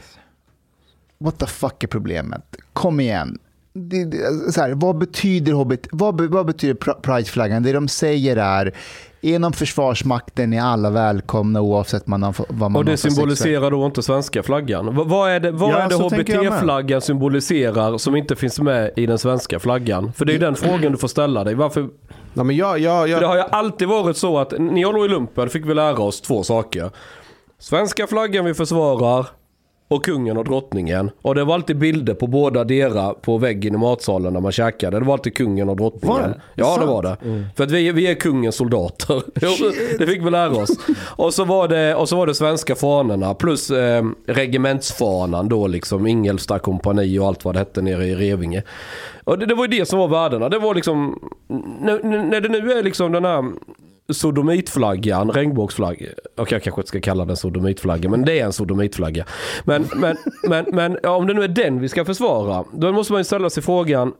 what the fuck är problemet? Kom igen. Det, det, så här, vad betyder hobbit, vad, vad betyder pr- prideflaggan? Det de säger är, inom Försvarsmakten är alla välkomna oavsett man har, vad man Och det har för sexuell- symboliserar då inte svenska flaggan. V- vad är det, vad Ja, är det jag. HBT-flaggan symboliserar som inte finns med i den svenska flaggan? För det är ju den frågan du får ställa dig. Varför? Ja, men jag, jag, För det jag, har ju alltid varit så att när jag låg i lumpen fick vi lära oss två saker. Svenska flaggan vi försvarar och kungen och drottningen. Och det var alltid bilder på båda dera på väggen i matsalen när man käkade. Det var alltid kungen och drottningen. Var det? Ja det Sant? var det. För att vi, vi är kungens soldater. [LAUGHS] Det fick vi lära oss. Och så var det, och så var det svenska fanorna plus eh, regementsfanan då liksom. Ingelsta kompani och allt vad det hette nere i Revinge. Och det, det var ju det som var värdena. Det var liksom, när, när det nu är liksom den här sodomitflaggan, regnbågsflagga. Okej, jag kanske inte ska kalla den sodomitflagga, men det är en sodomitflagga. Men, men, men, men ja, om det nu är den vi ska försvara, då måste man ju ställa sig frågan,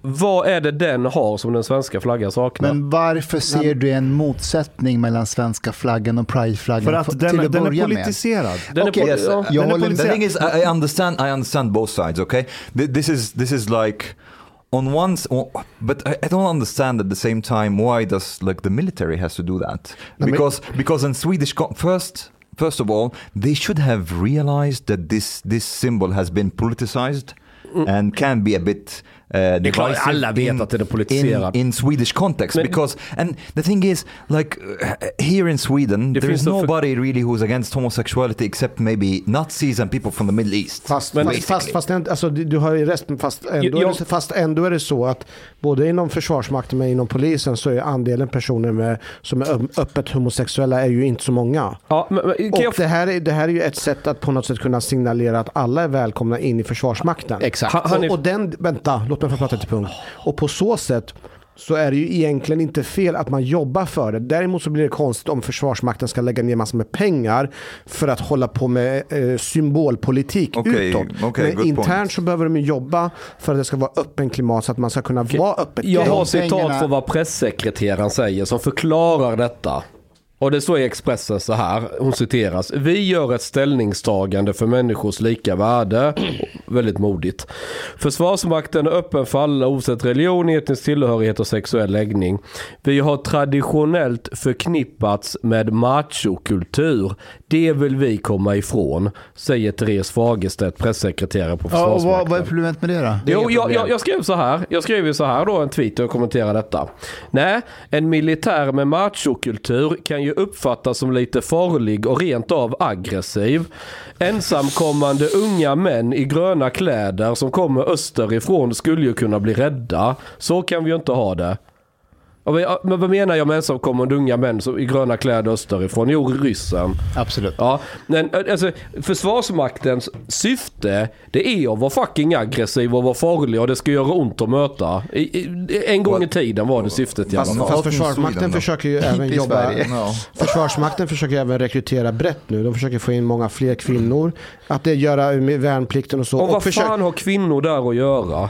vad är det den har som den svenska flaggan saknar? Men varför ser du en motsättning mellan svenska flaggan och prideflaggan För att till den, att den är börja med? politiserad. den är okej, på, Yes, ja. Jag Den är håller politi- The thing is, I, I understand. I understand both sides. Okay, Th- this is this is like on one, s- o- but I, I don't understand at the same time why does like the military has to do that? Because because in Swedish first. First of all, they should have realized that this this symbol has been politicized mm. and can be a bit uh, är klart, alla vet att den är politiserad. in, in Swedish context. Men- because and the thing is, like uh, here in Sweden, Det there is nobody really who's against homosexuality except maybe Nazis and people from the Middle East. Fast, Men- fast, fast, alltså, du har ju resten, fast ändå, Jag- är det, fast ändå är det så att både inom Försvarsmakten och inom polisen så är andelen personer med, som är öppet homosexuella är ju inte så många. Ja, men, men, Och jag, det här, är, det här är ju ett sätt att på något sätt kunna signalera att alla är välkomna in i Försvarsmakten. Exakt. Han- han är- Och, och den, vänta, låt mig få prata till punkt. Och på så sätt så är det ju egentligen inte fel att man jobbar för det. Däremot så blir det konstigt om Försvarsmakten ska lägga ner massor med pengar för att hålla på med eh, symbolpolitik Okej, utåt. okej, Men internt point. så behöver de ju jobba för att det ska vara öppen klimat så att man ska kunna vara öppet. jag har citat för vad pressekreteraren säger som förklarar detta. Och det står i Expressen så här, hon citeras. Vi gör ett ställningstagande för människors lika värde. [CLEARS THROAT] Väldigt modigt. Försvarsmakten är öppen för alla oavsett religion, etnisk tillhörighet och sexuell läggning. Vi har traditionellt förknippats med machokultur. Det vill vi komma ifrån, säger Therese Fagerstedt, pressekreterare på Ja, och vad, Försvarsmakten. vad är problemet med det då? Det Jo, jag, jag, jag skrev så här. Jag skrev ju så här då en tweet och kommenterar detta. Nej, en militär med machokultur kan ju uppfattas som lite farlig och rent av aggressiv. Ensamkommande unga män i gröna kläder som kommer österifrån skulle ju kunna bli rädda. Så kan vi ju inte ha det. Ja, men- ja, vad menar jag med ensamkommande unga män som, i gröna kläder österifrån? Jo, ryssen. Absolut. Ja, men alltså, Försvarsmaktens syfte det är att vara fucking aggressiv och vara farlig och det ska göra ont att möta. I, i, en gång i tiden var det syftet Fast, fall. fast Försvarsmakten försöker ju även jobba... No. Försvarsmakten försöker även rekrytera brett nu. De försöker få in många fler kvinnor. Att det göra med värnplikten och så. Och vad försök- fan har kvinnor där att göra?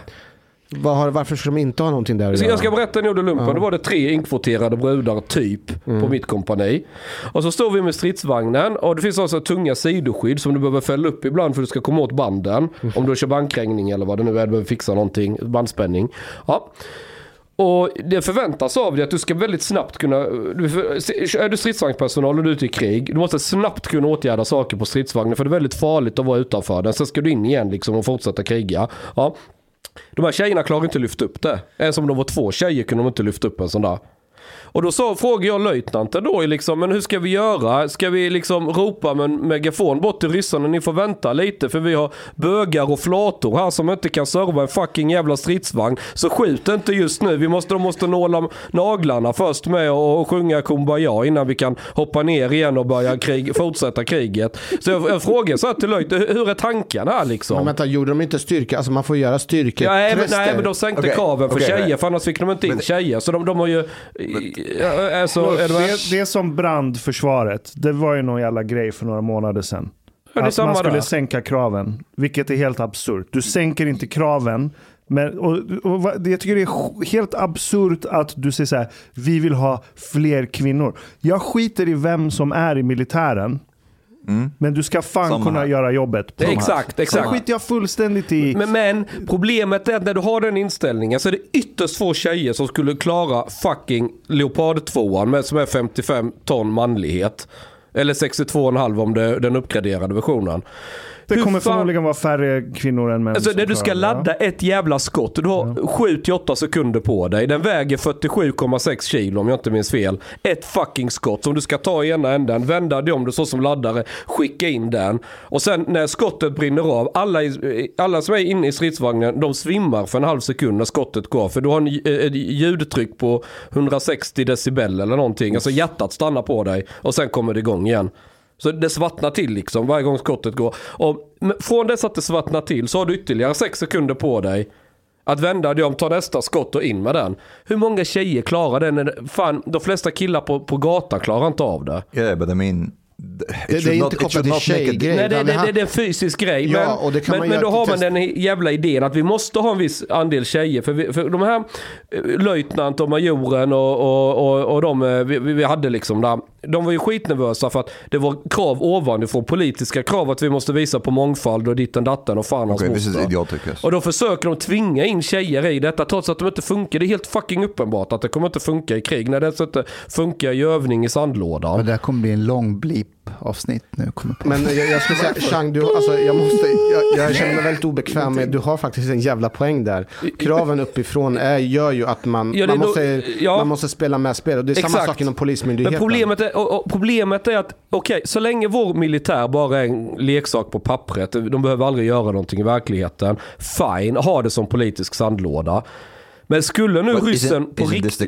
Vad har, varför ska de inte ha någonting där att Så göra? jag ska berätta under lumpen. Ja. Då var det tre inkvoterade brudar typ på mitt kompani. Och så står vi med stridsvagnen och det finns alltså tunga sidoskydd som du behöver fälla upp ibland för att du ska komma åt banden. Om du kör bankkrängning eller vad det nu är, du behöver fixa någonting, bandspänning. Ja. Och det förväntas av dig att du ska väldigt snabbt kunna, är du stridsvagnspersonal och du är ute i krig, du måste snabbt kunna åtgärda saker på stridsvagnen för det är väldigt farligt att vara utanför den. Sen ska du in igen liksom och fortsätta kriga. Ja. De här tjejerna klarar inte att lyfta upp det. Ens om de var två tjejer kunde de inte lyfta upp en sån där. Och då så frågade jag löjtnanten då liksom, men hur ska vi göra? Ska vi liksom ropa med en megafon bort till ryssarna, ni får vänta lite för vi har bögar och flator här som inte kan serva en fucking jävla stridsvagn. Så skjut inte just nu, vi måste, de måste nåla naglarna först med och, sjunga Kumbaya innan vi kan hoppa ner igen och börja krig, fortsätta kriget. Så jag, jag frågade så här till löjt, hur är tankarna här liksom? Men vänta, gjorde de inte styrka? Alltså man får göra Ja, nej, men, styrketester. nej, men de sänkte Okej, kraven för okej, tjejer, för annars fick de inte in Men- tjejer. Så de, de har ju... Ja, Alltså, är du med? Det, det som brandförsvaret, det var ju någon jävla grej för några månader sedan. Ja, det är att man skulle där. sänka kraven, vilket är helt absurt. Du sänker inte kraven. Men, och, och, vad- jag tycker det är helt absurt att du säger så här, vi vill ha fler kvinnor. Jag skiter i vem som är i militären. Men du ska fan Samma kunna här. göra jobbet. Det är exakt, exakt. skiter jag fullständigt i... Men, men problemet är att när du har den inställningen så är det ytterst få tjejer som skulle klara fucking Leopard 2 med som är 55 ton manlighet. Eller 62,5 om det är den uppgraderade versionen. Det kommer fan- förmodligen vara färre kvinnor än män. Alltså när du ska ja. ladda ett jävla skott, du har 7-8 sekunder på dig. Den väger 47,6 kilo om jag inte minns fel. Ett fucking skott som du ska ta i ena änden, vända dig om det så som laddare, skicka in den. Och sen när skottet brinner av, alla, i, alla som är inne i stridsvagnen, de svimmar för en halv sekund när skottet går. För du har en, ett ljudtryck på 160 decibel eller någonting. Alltså hjärtat stannar på dig och sen kommer det igång igen. Så det svartnar till liksom varje gång skottet går. Och från dess att det svartnar till så har du ytterligare sex sekunder på dig att vända dig om, ta nästa skott och in med den. Hur många tjejer klarar det? Fan, de flesta killar på, på gatan klarar inte av det. Yeah, but I mean, det- det är inte kopplat till not make a tjejgrej. Nej, det, det, det är en fysisk grej. Ja, men och det kan men, man men då har man den jävla idén att vi måste ha en viss andel tjejer. För, vi, för de här eh, löjtnant och majoren och, och, och, och de eh, vi, vi hade liksom där. De var ju skitnervösa för att det var krav ovanifrån. Politiska krav att vi måste visa på mångfald och ditten datten och fan hans Okay. Yes. Och då försöker de tvinga in tjejer i detta trots att de inte funkar. Det är helt fucking uppenbart att det kommer inte funka i krig. När det inte funkar i övning i sandlådan. Och det här kommer bli en lång blip-avsnitt nu. Kommer jag på. Men jag, jag skulle säga, [LAUGHS] Chang, du, alltså, jag, måste, jag, jag känner mig väldigt obekväm med, du har faktiskt en jävla poäng där. Kraven uppifrån är, gör ju att man, Ja, man, då- måste, ja. man måste spela med spel. Och det är samma Exakt. sak inom polismyndigheten. Men problemet är, och, och problemet är att, okej, så länge vår militär bara är en leksak på pappret, de behöver aldrig göra någonting i verkligheten, fine, ha det som politisk sandlåda. Men skulle nu But ryssen isn't, på riktigt...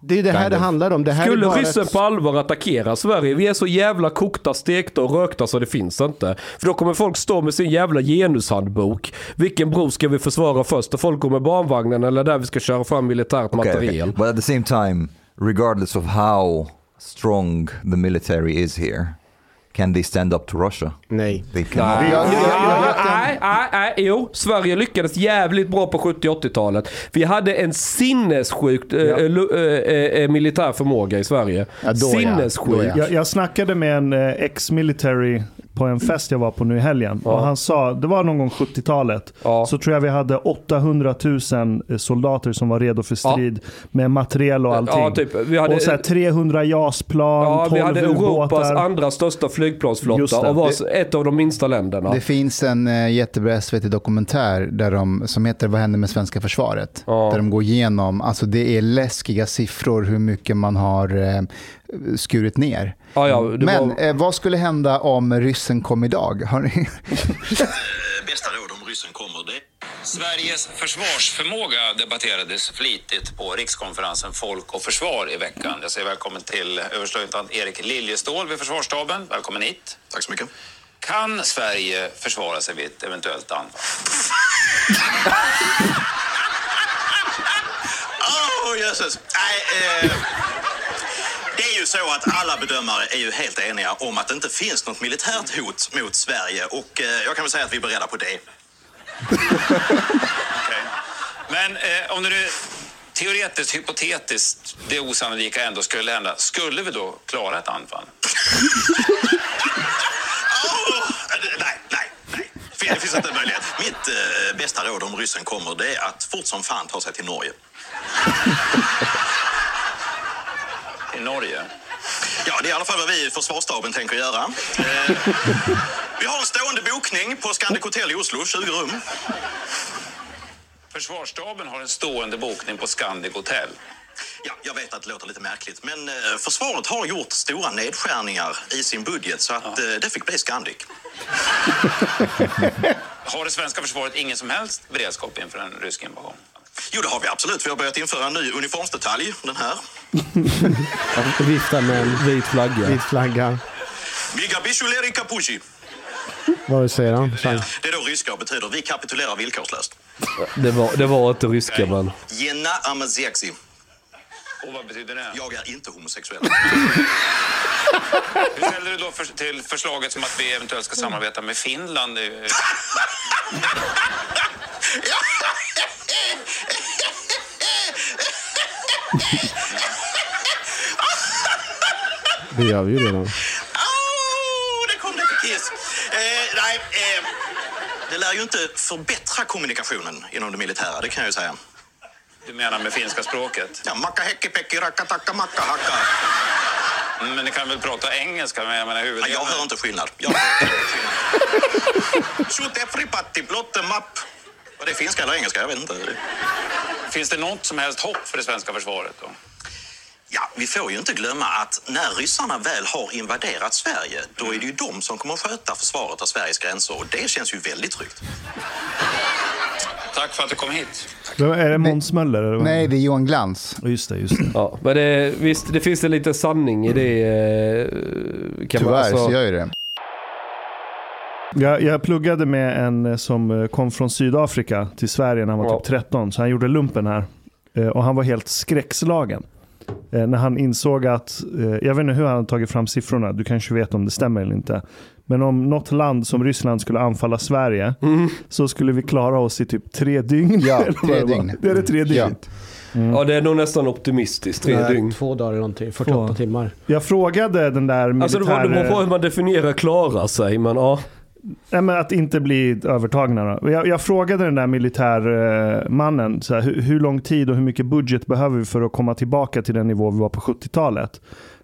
det är det här Kind det handlar om. Det här är Skulle bara ryssen ett- på allvar attackera Sverige, vi är så jävla kokta, stekta och rökta så det finns inte. För då kommer folk stå med sin jävla genushandbok. Vilken bro ska vi försvara först? Och folk går med barnvagnen eller där vi ska köra fram militärt Okay, okay. materiel. But at the same time, regardless of how strong the military is here, can they stand up to Russia? Nej. Nej, nej, nej, nej, jo. Sverige lyckades jävligt bra på 70 80-talet. Vi hade en sinnessjukt eh, lu- eh, eh, militär förmåga i Sverige. Ja, ja. Sinnessjukt. Ja. Jag, jag snackade med en eh, ex-military på en fest jag var på nu i helgen. Och han sa, det var någon gång 70-talet, Ja. så tror jag vi hade 800 000 soldater som var redo för strid med materiel och allting. Ja, typ. Vi hade, och så här 300 JAS-plan, ja, 12 vi hade Europas andra största flygplansflotta och var ett av de minsta länderna. Det finns en eh, jättebra SVT-dokumentär där de, som heter Vad händer med svenska försvaret? Ja. Där de går igenom, alltså det är läskiga siffror hur mycket man har eh, skurit ner. Ja, ja, Men var, eh, vad skulle hända om ryssen kom idag? Har ni... [LAUGHS] bästa råd om ryssen kommer det. Sveriges försvarsförmåga debatterades flitigt på rikskonferensen Folk och Försvar i veckan. Jag säger välkommen till överstelöjtnant Erik Liljestål vid Försvarsstaben. Välkommen hit. Tack så mycket. Kan Sverige försvara sig vid ett eventuellt anfall? [LAUGHS] Åh, jösses. Nej, eh, det är ju så att alla bedömare är ju helt eniga om att det inte finns något militärt hot mot Sverige och eh, jag kan väl säga att vi är beredda på det. [LAUGHS] Okej. Men eh, om det nu teoretiskt, hypotetiskt, det osannolika ändå skulle hända, skulle vi då klara ett anfall? Nej, nej, nej. Det finns inte en möjlighet. Mitt eh, bästa råd om ryssen kommer det är att fort som fan ta sig till Norge. I Norge? Ja, det är i alla fall vad vi i försvarsstaben tänker göra. Eh, [LAUGHS] vi har en stående bokning på Scandic Hotel i Oslo, 20 rum. Försvarsstaben har en stående bokning på Scandic Hotel. Ja, jag vet att det låter lite märkligt, men eh, försvaret har gjort stora nedskärningar i sin budget så att eh, det fick bli Scandic. [LAUGHS] Har det svenska försvaret ingen som helst beredskap inför en rysk invasion? Jo, det har vi absolut. Vi har börjat införa en ny uniformsdetalj, den här. [LAUGHS] Vifta med en Vit flagga. vit flagga. Migabishuleri kapushi. Vad säger han? Det är då ryska och betyder vi kapitulerar villkorslöst. Det var, det var inte ryska men... Jena amazexi. Och vad betyder det? Jag är inte homosexuell. Hur ställer du då för, till förslaget som att vi eventuellt ska samarbeta med Finland? [LAUGHS] Det är ju- Det gör vi ju redan. Oh, det kom lite kiss. Eh, nej, eh, det lär ju inte förbättra kommunikationen inom det militära, det kan jag ju säga. Du menar med finska språket? Ja, macka häcki pekki racka tacka macka hacka. Mm, Men ni kan väl prata engelska? Men jag menar Ja, huvuddelen... jag hör inte skillnad. Jag hör inte skillnad. Shoot every patti, blott em up. Var det finska eller engelska? Jag vet inte. Finns det något som helst hopp för det svenska försvaret då? Ja, vi får ju inte glömma att när ryssarna väl har invaderat Sverige, då är det ju de som kommer att sköta försvaret av Sveriges gränser och det känns ju väldigt tryggt. Tack för att du kom hit. Är det Måns Möller? eller vad? Nej, det är Johan Glans. Just det, just det. Ja, men det, visst, det finns det lite sanning i det. eh, Kan man Tyvärr alltså, så gör ju det. Jag, jag pluggade med en eh, som eh, kom från Sydafrika till Sverige när han var Ja. typ 13. Så han gjorde lumpen här. Eh, Och han var helt skräckslagen. När han insåg att, jag vet inte hur han har tagit fram siffrorna, du kanske vet om det stämmer eller inte. Men om något land som Ryssland skulle anfalla Sverige så skulle vi klara oss i typ tre dygn. Ja, [LAUGHS] tre dygn. Det är det tre dygn. Ja. Ja, det är nog nästan optimistiskt. Tre Nej, dygn. Två dagar eller någonting. 48 Två. timmar. Jag frågade den där militär... Alltså det beror på hur man definierar klara sig, men ja. Nej, men att inte bli övertagna. Då. Jag, jag frågade den där militärmannen så här, hur, hur lång tid och hur mycket budget behöver vi för att komma tillbaka till den nivå vi var på 70-talet.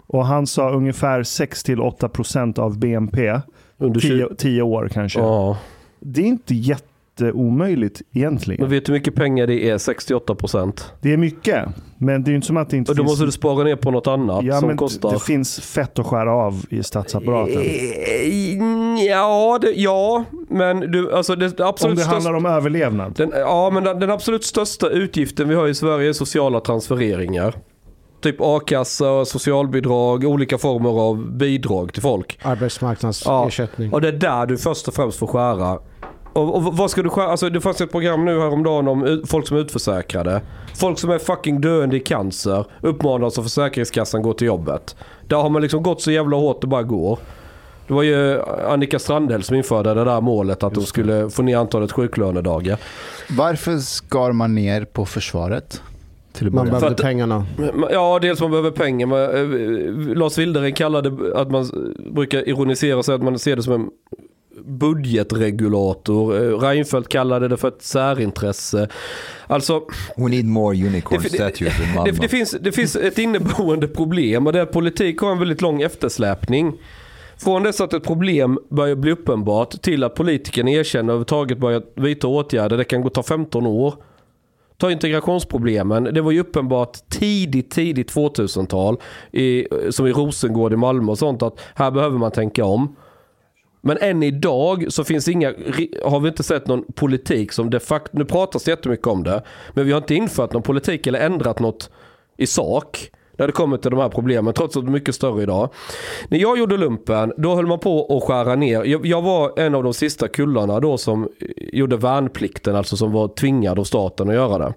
Och han sa ungefär 6-8% av BNP. Under 20... 10 år kanske. Ja. Det är inte jätteomöjligt Men egentligen. vet du hur mycket pengar det är? 68 procent. Det är mycket. Men det är ju inte som att det inte Och då finns... måste du spara ner på något annat ja, som men kostar. Det finns fett att skära av i statsapparaten. Eh, Ja, det, ja, men du, alltså det, det Om absolut det största... handlar om överlevnad. Den, ja, men den, den absolut största utgiften vi har i Sverige är sociala transfereringar. Typ a-kassa, socialbidrag, olika former av bidrag till folk. Arbetsmarknadsersättning. Och det är där du först och främst får skära. Och, och vad ska du skära? Alltså det fanns ett program nu häromdagen om folk som är utförsäkrade. Folk som är fucking döende i cancer uppmanas av Försäkringskassan gå till jobbet. Där har man liksom gått så jävla hårt det bara går. Det var ju Annika Strandhäll som införde det där målet att de skulle få ner antalet sjuklönedagar. Varför skar man ner på försvaret? Till Man att- pengarna. Ja, dels man behöver pengar. Eh, Lars Wilderen kallade att man brukar ironisera och säga att man ser det som en budgetregulator. Eh, Reinfeldt kallade det för ett särintresse. Alltså, We need more unicorn Det- det- statues in det, Malmö. det, finns, det finns ett inneboende problem och det är att politik har en väldigt lång eftersläpning. Från dess att ett problem börjar bli uppenbart till att politikerna erkänner överhuvudtaget börjar vidta åtgärder. Det kan gå ta 15 år. Ta integrationsproblemen. Det var ju uppenbart tidigt, tidigt 2000-tal. I, som i Rosengård i Malmö och sånt. Att här behöver man tänka om. Men än idag så finns inga, har vi inte sett någon politik som de facto, nu pratas det jättemycket om det. Men vi har inte infört någon politik eller ändrat något i sak. När det kommer till de här problemen, trots att de är mycket större idag. När jag gjorde lumpen, då höll man på att skära ner. Jag, jag var en av de sista kullarna då som gjorde värnplikten, alltså som var tvingad av staten att göra det.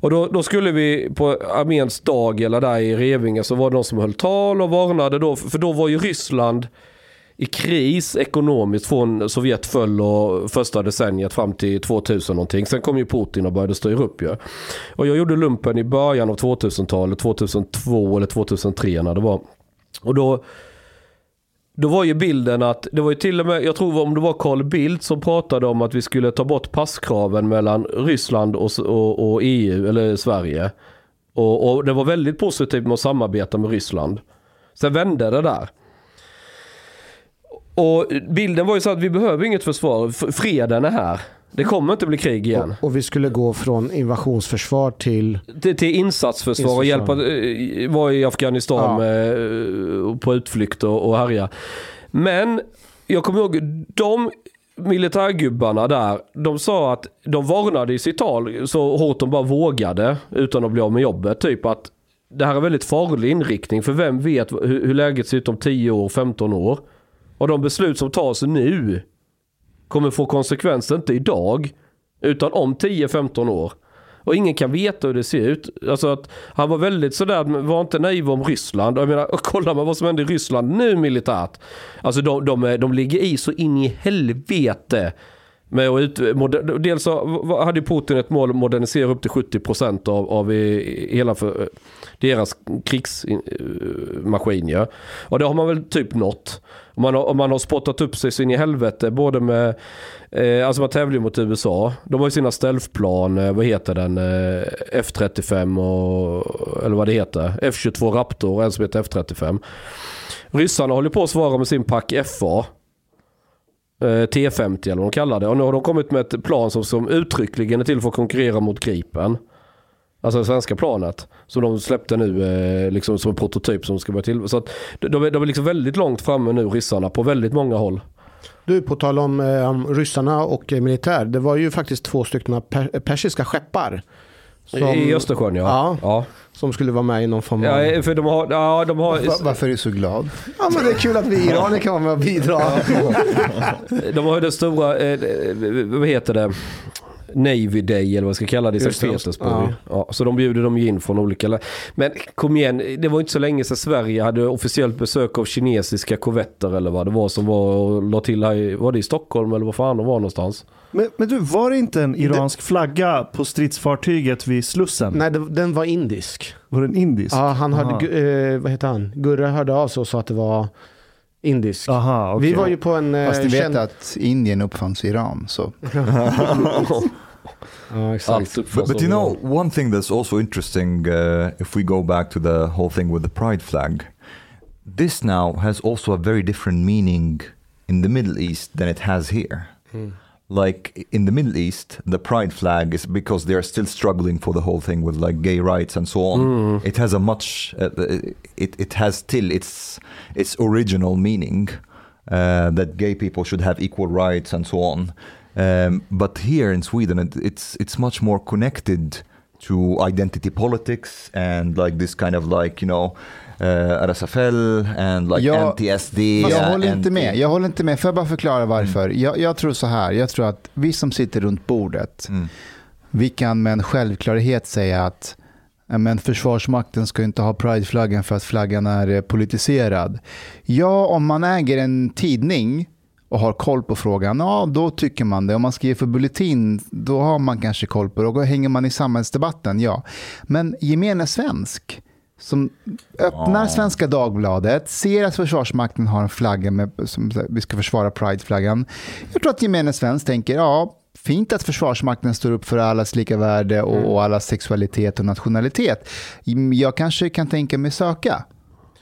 Och då, då skulle vi på arméns dag, eller där i Revinge, så var det någon som höll tal och varnade då, för då var ju Ryssland i kris ekonomiskt från Sovjet föll och första decenniet fram till 2000 någonting. Sen kom ju Putin och började styra upp ju. Och jag gjorde lumpen i början av 2000-talet, 2002 eller 2003 när det var. Och då, då var ju bilden att, det var ju till och med, jag tror om det var Carl Bildt som pratade om att vi skulle ta bort passkraven mellan Ryssland och, och, och EU, eller Sverige. Och, och det var väldigt positivt med att samarbeta med Ryssland. Sen vände det där. Och bilden var ju så att vi behöver inget försvar. Freden är här. Det kommer inte bli krig igen. Och, och vi skulle gå från invasionsförsvar till... Till, till insatsförsvar och hjälpa, eh, vara i Afghanistan Ja. med, eh, på utflykt och, och härja. Men jag kommer ihåg, de militärgubbarna där, de sa att de varnade i sitt tal så hårt de bara vågade utan att bli av med jobbet. Typ att det här är väldigt farlig inriktning för vem vet hur, hur läget ser ut om 10 år, 15 år. Och de beslut som tas nu kommer få konsekvenser, inte idag, utan om 10-15 år. Och ingen kan veta hur det ser ut. Alltså att han var väldigt sådär, var inte naiv om Ryssland. Och jag menar, kolla man vad som händer i Ryssland nu militärt. Alltså de, de, de ligger i så in i helvete. Med att ut, moder, dels så hade ju Putin ett mål att modernisera upp till 70% av, av i, hela för, eh, deras krigsmaskin. Ja. Och det har man väl typ nått. Och man har, och man har spottat upp sig så in i helvete både med, eh, alltså man tävlar ju mot USA. De har ju sina stealthplan, eh, vad heter den, eh, F35 och, eller vad det heter, F22 Raptor och en som heter F35. Ryssarna håller på att svara med sin pack FA. Eh, T50 eller vad de kallar det. Och nu har de kommit med ett plan som, som uttryckligen är till för att konkurrera mot Gripen. Alltså det svenska planet. Som de släppte nu eh, liksom som en prototyp som ska vara till. Så att de, de är- liksom väldigt långt framme nu ryssarna på väldigt många håll. Du, på tal om, eh, om ryssarna och eh, militär. Det var ju faktiskt två stycken per, persiska skeppar. Som, I Östersjön ja. Ja. ja. som skulle vara med i någon form av... ja. för de har, ja, de har, Va- varför är du så glad? Ja, men det är kul att vi iranier kan vara med och bidra. [LAUGHS] de har ju det stora, eh, eh, vad heter det? Navy Day eller vad jag ska kalla det i Sankt det. Petersburg. Ja. Ja. så de bjuder de ju in från olika lä- Men kom igen, det var inte så länge sedan Sverige hade officiellt besök av kinesiska korvetter eller vad det var som var och la till här i, var det i Stockholm eller vad fan de var någonstans? Men, men du, var det inte en iransk flagga på stridsfartyget vid Slussen? Nej, det, den var indisk. Var det en indisk? Ja, han hörde, eh, vad heter han? Gurra hörde av sig och sa att det var indisk. Aha, okej. Vi var ju på en... eh, Fast ni vet känd- att Indien uppfanns i Iran. Så. [LAUGHS] Ja, exakt. Allt But, but you know, one thing that's also interesting, uh, if we go back to the whole thing with the pride flag, this now has also a very different meaning in the Middle East than it has here. Like in the Middle East, the pride flag is because they are still struggling for the whole thing with like gay rights and so on. It has a much, uh, it it has still its its original meaning uh, that gay people should have equal rights and so on. Um, but here in Sweden, it, it's it's much more connected to identity politics and like this kind of like you know uh, RSFL and like Ja, anti-SD. Fast jag håller inte anti- med. Jag håller inte med. Får jag bara förklara varför? Jag, jag tror så här. Jag tror att vi som sitter runt bordet, Mm. vi kan med en självklarhet säga att men Försvarsmakten ska inte ha prideflaggan för att flaggan är eh, politiserad. Ja, om man äger en tidning och har koll på frågan, ja då tycker man det. Om man skriver för Bulletin, då har man kanske koll på det. Och då hänger man i samhällsdebatten, ja. Men gemene svensk som öppnar Svenska Dagbladet, ser att Försvarsmakten har en flagga med, som vi ska försvara Pride-flaggan. Jag tror att gemene svensk tänker, ja, fint att Försvarsmakten står upp för allas lika värde och, och allas sexualitet och nationalitet. Jag kanske kan tänka mig söka.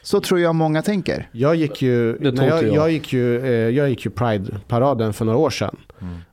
Så tror jag många tänker. Jag gick ju, när jag, jag. gick ju, eh, jag gick ju Pride-paraden för några år sedan.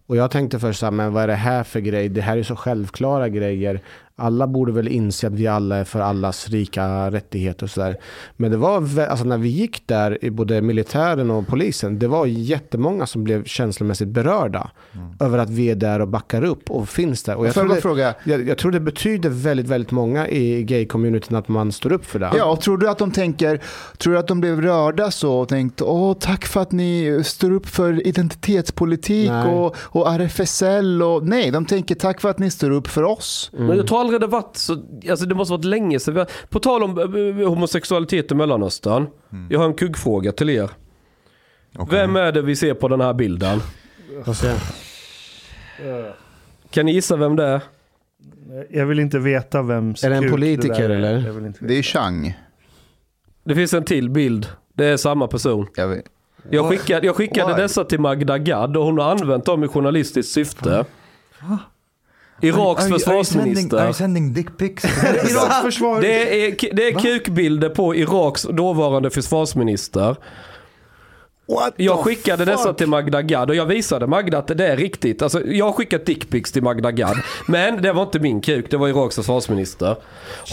Och jag tänkte först så här, men vad är det här för grej? Det här är så självklara grejer. Alla borde väl inse att vi alla är för allas rika rättigheter och sådär. Men det var, alltså när vi gick där i både militären och polisen, det var jättemånga som blev känslomässigt berörda. Över att vi är där och backar upp och finns där. Och jag, tror det, fråga, jag, jag tror det betyder väldigt, väldigt många i gay-communityn att man står upp för det. Ja, och tror du att de tänker, tror du att de blev rörda så och tänkte, åh tack för att ni står upp för identitetspolitik Nej. och, och RFSL och nej, de tänker tack för att ni står upp för oss. Men jag tror aldrig det varit så, alltså det måste varit länge sedan. har- På tal om eh, homosexualitet i Mellanöstern. Jag har en kuggfråga till er. Okay. Vem är det vi ser på den här bilden? Kan ni gissa vem det är? Jag vill inte veta vem Är det en politiker, är. eller? Det är Chang. Det finns en till bild. Det är samma person. Jag. Jag skickade, jag skickade dessa till Magda Gad och hon har använt dem i journalistiskt syfte. Iraks försvarsminister. are you sending dick pics? Iraks försvar... Det är, det är kukbilder på Iraks dåvarande försvarsminister. What Jag skickade dessa fuck? till Magda Gad och jag visade Magda att det är riktigt. Alltså, jag har skickat dickpics till Magda Gad. [LAUGHS] Men det var inte min kuk, det var Iraks försvarsminister.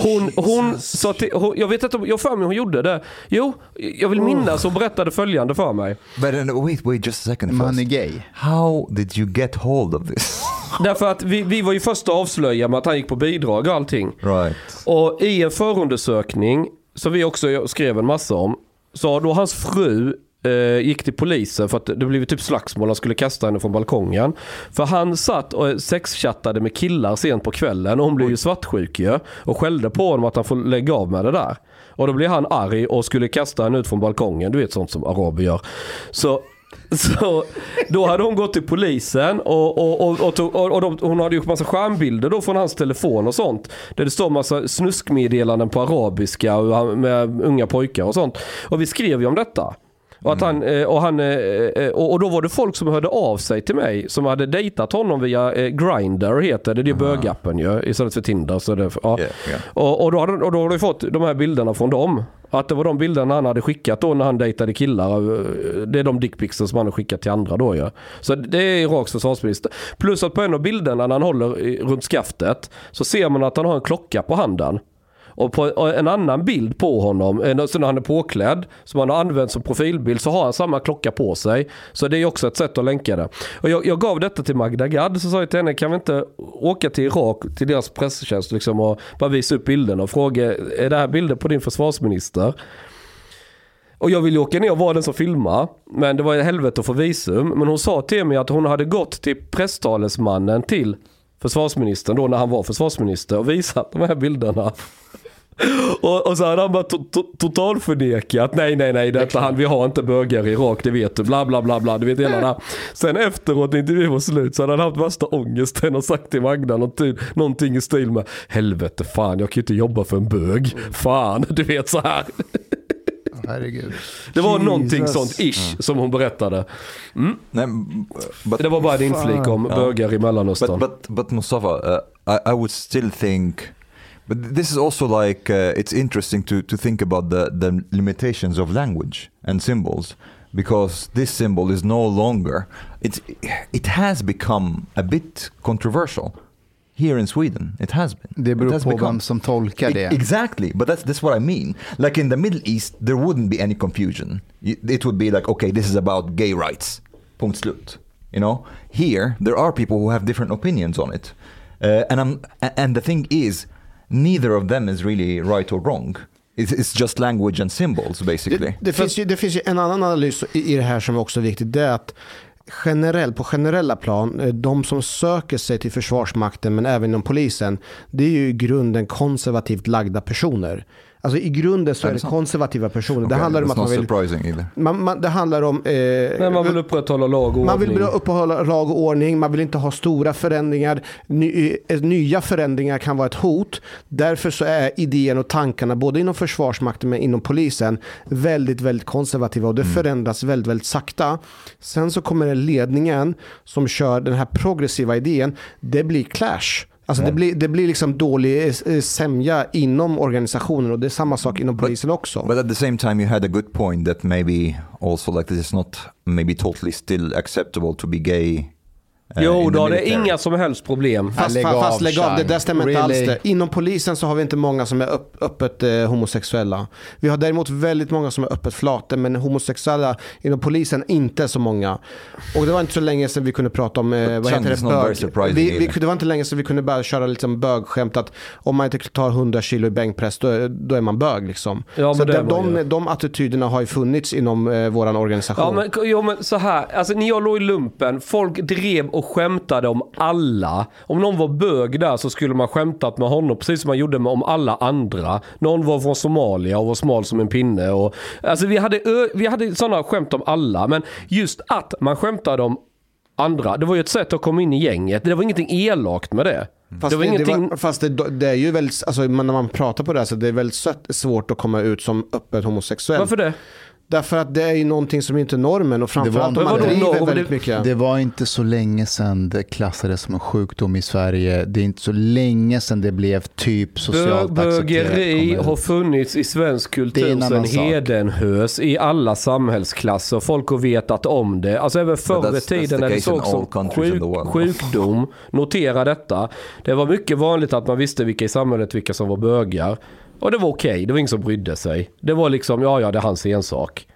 Hon, hon sa till, hon, jag vet inte, jag för mig hon gjorde det. Jo, jag vill minnas hon berättade följande för mig. But wait, wait, just a second. Man är gay. How did you get hold of this? [LAUGHS] [LAUGHS] Därför att vi, vi var ju först att avslöja med att han gick på bidrag och allting. right. Och i en förundersökning, som vi också skrev en massa om, så då hans fru eh, gick till polisen för att det blev typ slagsmål, han skulle kasta henne från balkongen. För han satt och sexchattade med killar sent på kvällen och hon blev ju svartsjuk ju. Och skällde på honom att han får lägga av med det där. Och då blev han arg och skulle kasta henne ut från balkongen, du vet sånt som araber gör. Så så då hade hon gått till polisen och, och, och, och, tog, och, och de, hon hade gjort massa skärmbilder då från hans telefon och sånt. Där det står massa snuskmeddelanden på arabiska och med unga pojkar och sånt. Och vi skrev ju om detta. Och, att han, eh, och, han, eh, eh, och då var det folk som hörde av sig till mig som hade dejtat honom via Grindr heter det. Det är bögappen ju istället för Tinder. Så det, ja. Yeah, yeah. Och, och, då hade, och då har du fått de här bilderna från dem. Att det var de bilderna han hade skickat då när han dejtade killar. Eh, det är de dickpicsen som han har skickat till andra då ju. Så det är Iraks försvarsminister. Plus att på en av bilderna när han håller runt skaftet så ser man att han har en klocka på handen. Och på och en annan bild på honom, eh, en- så när han är påklädd, som han har använt som profilbild, så har han samma klocka på sig. Så det är också ett sätt att länka det. Och jag, jag gav detta till Magda Gad, så sa jag till henne, kan vi inte åka till Irak, till deras presstjänst liksom, och bara visa upp bilderna och fråga, är det här bilder på din försvarsminister? Och jag ville åka ner och vara den som filmar. Men det var ett helvete att få visum. Men hon sa till mig att hon hade gått till presstalesmannen till försvarsministern då när han var försvarsminister och visat de här bilderna. Och, och så hade han bara to, to, totalförnekat. Nej, nej, nej, detta han, vi har inte bögar i Irak, det vet du. Bla, bla, bla, bla. Du vet hela det här. Sen efteråt när intervjun var slut så hade han haft värsta ångesten och sagt till Magda någonting, någonting i stil med Helvete fan, jag kan ju inte jobba för en bög. Fan, du vet så här. Herregud. Det var Jesus. någonting sånt ish som hon berättade. No, but Det var bara en inflik om bögar i Mellanöstern. But but but Mustafa, uh, I I would still think, but this is also like uh, it's interesting to to think about the the limitations of language and symbols because this symbol is no longer it's it has become a bit controversial here in Sweden. It has been. Det It beror has på become- vem som tolkar det. Exactly, but that's that's what I mean. Like in the Middle East, there wouldn't be any confusion. It would be like, okay, this is about gay rights. Punkt slut. You know, here there are people who have different opinions on it, uh, and I'm and the thing is, neither of them is really right or wrong. It's, just language and symbols, basically. Det, det, finns ju, det finns ju en annan analys i, i det här som också är viktigt. Det är att generell, på generella plan, eh, de som söker sig till Försvarsmakten men även inom polisen, det är ju i grunden konservativt lagda personer. Alltså i grunden så Är är det det sant? konservativa personer. Det Okay, handlar om att man vill... Man, man, det handlar om... Eh, Men man vill upprätthålla lag och man vill ordning. uppehålla lag och ordning, man vill inte ha stora förändringar. Ny, eh, nya förändringar kan vara ett hot. Därför så är idén och tankarna både inom Försvarsmakten men inom polisen väldigt, väldigt konservativa och det förändras väldigt, väldigt sakta. Sen så kommer det ledningen som kör den här progressiva idén. Det blir clash. Alltså det, blir, det blir liksom dålig eh, sämja inom organisationen och det är samma sak inom polisen också. But at the same time, you had a good point that maybe also like this is not maybe totally still acceptable to be gay. Uh, Jo, då det är military. inga som helst problem. Fast, Lägg fast, lägg av, det där stämmer inte Really? alls det. Inom polisen så har vi inte många som är upp, öppet eh, homosexuella. Vi har däremot väldigt många som är öppet flata, men homosexuella inom polisen inte så många. Och det var inte så länge sedan vi kunde prata om, eh, vad heter det, bög. Vi, vi, det var inte länge sedan vi kunde börja köra liksom bögskämt att om man inte tar 100 kilo i bänkpress då, är- då är man bög liksom. Ja, men så det de, de, ju. de attityderna har ju funnits inom eh, våran organisation. Ja men, jo, men så här, alltså när jag låg i lumpen, folk drev och skämtade om alla. Om någon var bög där så skulle man skämtat med honom precis som man gjorde med om alla andra. Någon var från Somalia och var smal som en pinne. Och, alltså vi hade, vi hade sådana skämt om alla, men just att man skämtade om andra, det var ju ett sätt att komma in i gänget. Det var ingenting elakt med det. Fast, det var det, ingenting... det var, fast det, det är ju väldigt, alltså, när man pratar på det här så det är väldigt svårt att komma ut som öppet homosexuell. Varför det? Därför att det är ju någonting som inte är normen och framförallt om man driver väldigt Det- mycket. Det var inte så länge sedan det klassades som en sjukdom i Sverige. Det är inte så länge sedan det blev typ Bö- socialt Bögeri accepterat. har funnits i svensk Det är kultur sedan hedenhös i alla samhällsklasser. Folk har vetat om det. Alltså även förr i tiden när det sågs som sjuk, sjukdom. Notera detta. Det var mycket vanligt att man visste vilka i samhället vilka som var bögar. Och det var okej, det var ingen som brydde sig. Det var liksom, ja ja det är hans ensak.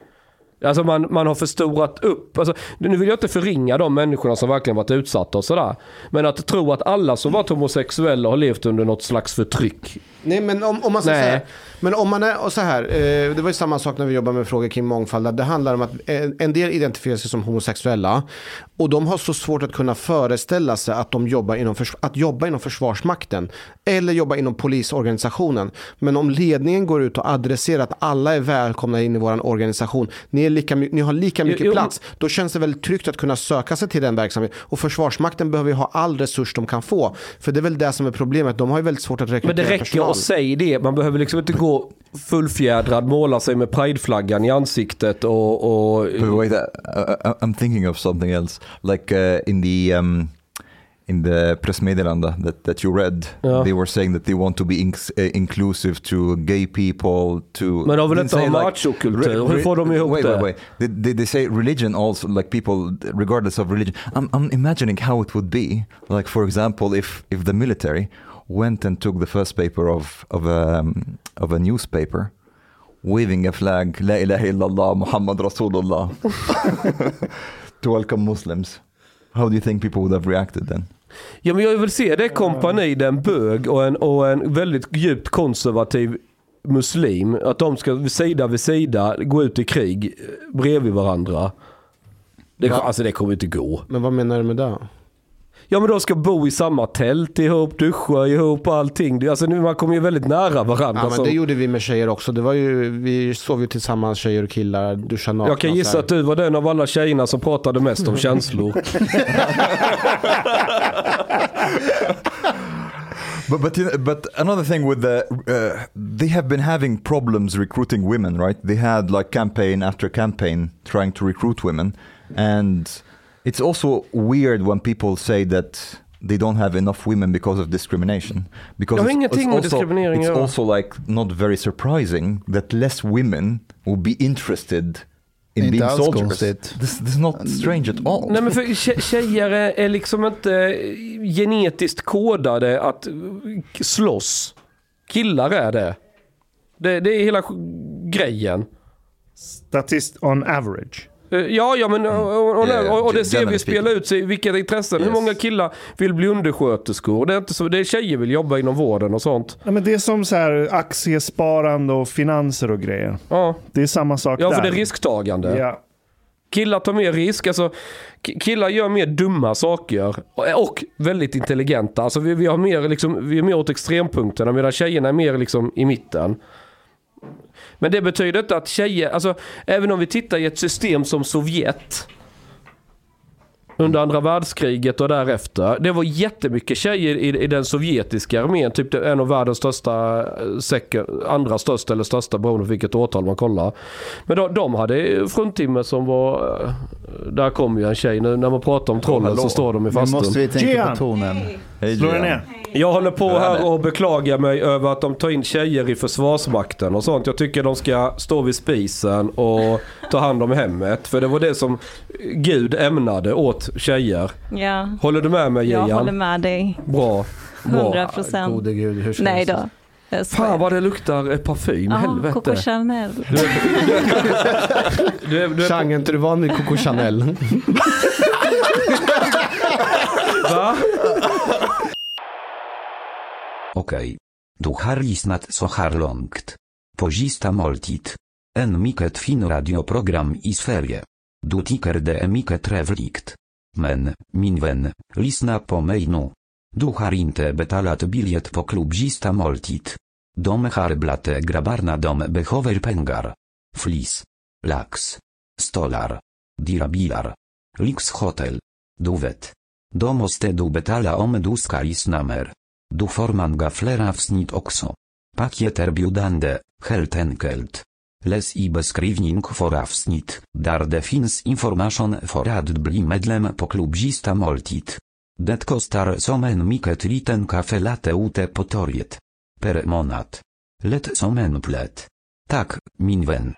Alltså man, man har förstorat upp, alltså, nu vill jag inte förringa de människorna som verkligen varit utsatta och sådär. Men att tro att alla som varit homosexuella har levt under något slags förtryck. Nej men om, om man ska säga, men om man är, och så här, eh, det var ju samma sak när vi jobbade med frågor kring mångfald. Det handlar om att en, en del identifierar sig som homosexuella och de har så svårt att kunna föreställa sig att de jobbar inom, att jobba inom försvarsmakten eller jobba inom polisorganisationen. Men om ledningen går ut och adresserar att alla är välkomna in i vår organisation, ni, är lika, ni har lika mycket jo, plats, då känns det väldigt tryggt att kunna söka sig till den verksamheten. Och Försvarsmakten behöver ju ha all resurs de kan få. För det är väl det som är problemet, de har ju väldigt svårt att rekrytera Men det räcker personal. Säga det. Man behöver liksom inte gå fullfjädrad, måla sig med prideflaggan i ansiktet och... och But wait, uh, uh, I'm thinking of something else. Like uh, in the um, in the pressmeddelande that, that you read, Ja. they were saying that they want to be inc- uh, inclusive to gay people. To Men de vill inte ha machokultur. Hur får de ihop wait, det? Wait, wait, Did, did they say religion also, like people, regardless of religion? I'm, I'm imagining how it would be. Like, for example, if if the military went and took the first paper of of a um, of a newspaper, waving a flag, La ilaha illallah, Muhammad Rasulullah, [LAUGHS] to welcome Muslims. How do you think people would have reacted then? Ja men jag vill se det kompani, det är en bög och en, och en väldigt djupt konservativ muslim. Att de ska sida vid sida gå ut i krig eh, bredvid varandra. Det, Va? alltså det kommer inte gå. Men vad menar du med det? Ja men de ska bo i samma tält ihop, duscha ihop och allting. Alltså nu- man kommer ju väldigt nära varandra. Ja, men det gjorde vi med tjejer också. Det var ju, vi sov ju tillsammans, tjejer och killar, duschade nakna. jag kan gissa att du var den av alla tjejerna som pratade mest om känslor. [LAUGHS] But but you know, but another thing with the uh, they have been having problems recruiting women, right? They had like campaign after campaign trying to recruit women, and it's also weird when people say that they don't have enough women because of discrimination. Because Jag har ingenting it's med also, diskriminering It's göra. also like not very surprising that less women will be interested in Inte being soldiers. konstigt. This, this is not strange at all. Nej men för tje- tjejer är, liksom inte genetiskt kodade att slåss. Killar är det. Det, det är hela grejen. Statist on average. Eh, Ja, ja men och, och, och, Ja, ja, och, och det ser vi spela ut sig vilka intressen. Hur många killar vill bli undersköterskor? Det är inte så, det är tjejer vill jobba inom vården och sånt. Ja, men det är som så här aktiesparande och finanser och grejer. Ja, Det är samma sak ja där. för det är risktagande. Ja. Killar tar mer risk, alltså ki- killar gör mer dumma saker och, och väldigt intelligenta. Alltså vi, vi, har mer, liksom, vi är mer åt extrempunkterna medan tjejerna är mer liksom i mitten. Men det betyder inte att tjejer, alltså även om vi tittar i ett system som Sovjet under andra världskriget och därefter. Det var jättemycket tjejer i, i den sovjetiska armén. Typ en av världens största, eh, second, andra största eller största beroende på vilket årtal man kollar. Men de, de hade fruntimmer som var, eh, där kom ju en tjej. Nu när man pratar om trollen så står de i Nu fastun. måste vi tänka på tonen. Hey, Slå dig ner. Jag håller på här och beklagar mig över att de tar in tjejer i försvarsmakten och sånt. Jag tycker de ska stå vid spisen och ta hand om hemmet. För det var det som Gud ämnade åt tjejer. Ja, Håller du med mig jag Gian? håller med dig. Bra. Bra. 100 procent. Gode gud, hur ska Nej det- då. Jag Fan vad det luktar eh, parfym, Ja, helvete. Coco Chanel. Du är, [LAUGHS] du är, du är Chang, är inte du van vid Coco Chanel? va? Okej. Du har lyssnat så här långt. På måltid. En mycket fin radioprogram i Sverige. Du tycker det är mycket trevligt. Men, min vän, lyssna på mig nu. Du har inte betalat biljett på klubb moltit. måltid. De har dom grabbarna de behöver pengar. Flis. Lax. Stolar. Dirabilar. Lix hotel. Du vet. Då måste du betala om du ska lyssna mer. Du får många fler avsnitt också. biudande, heltenkelt. helt enkelt. Les i beskrivning for avsnitt, där det finns information för att bli medlem på klubzista måltid. Det kostar som en mycket liten kaffe latte ute på torget. Per månad. Lätt som en plätt. Tak, min vän.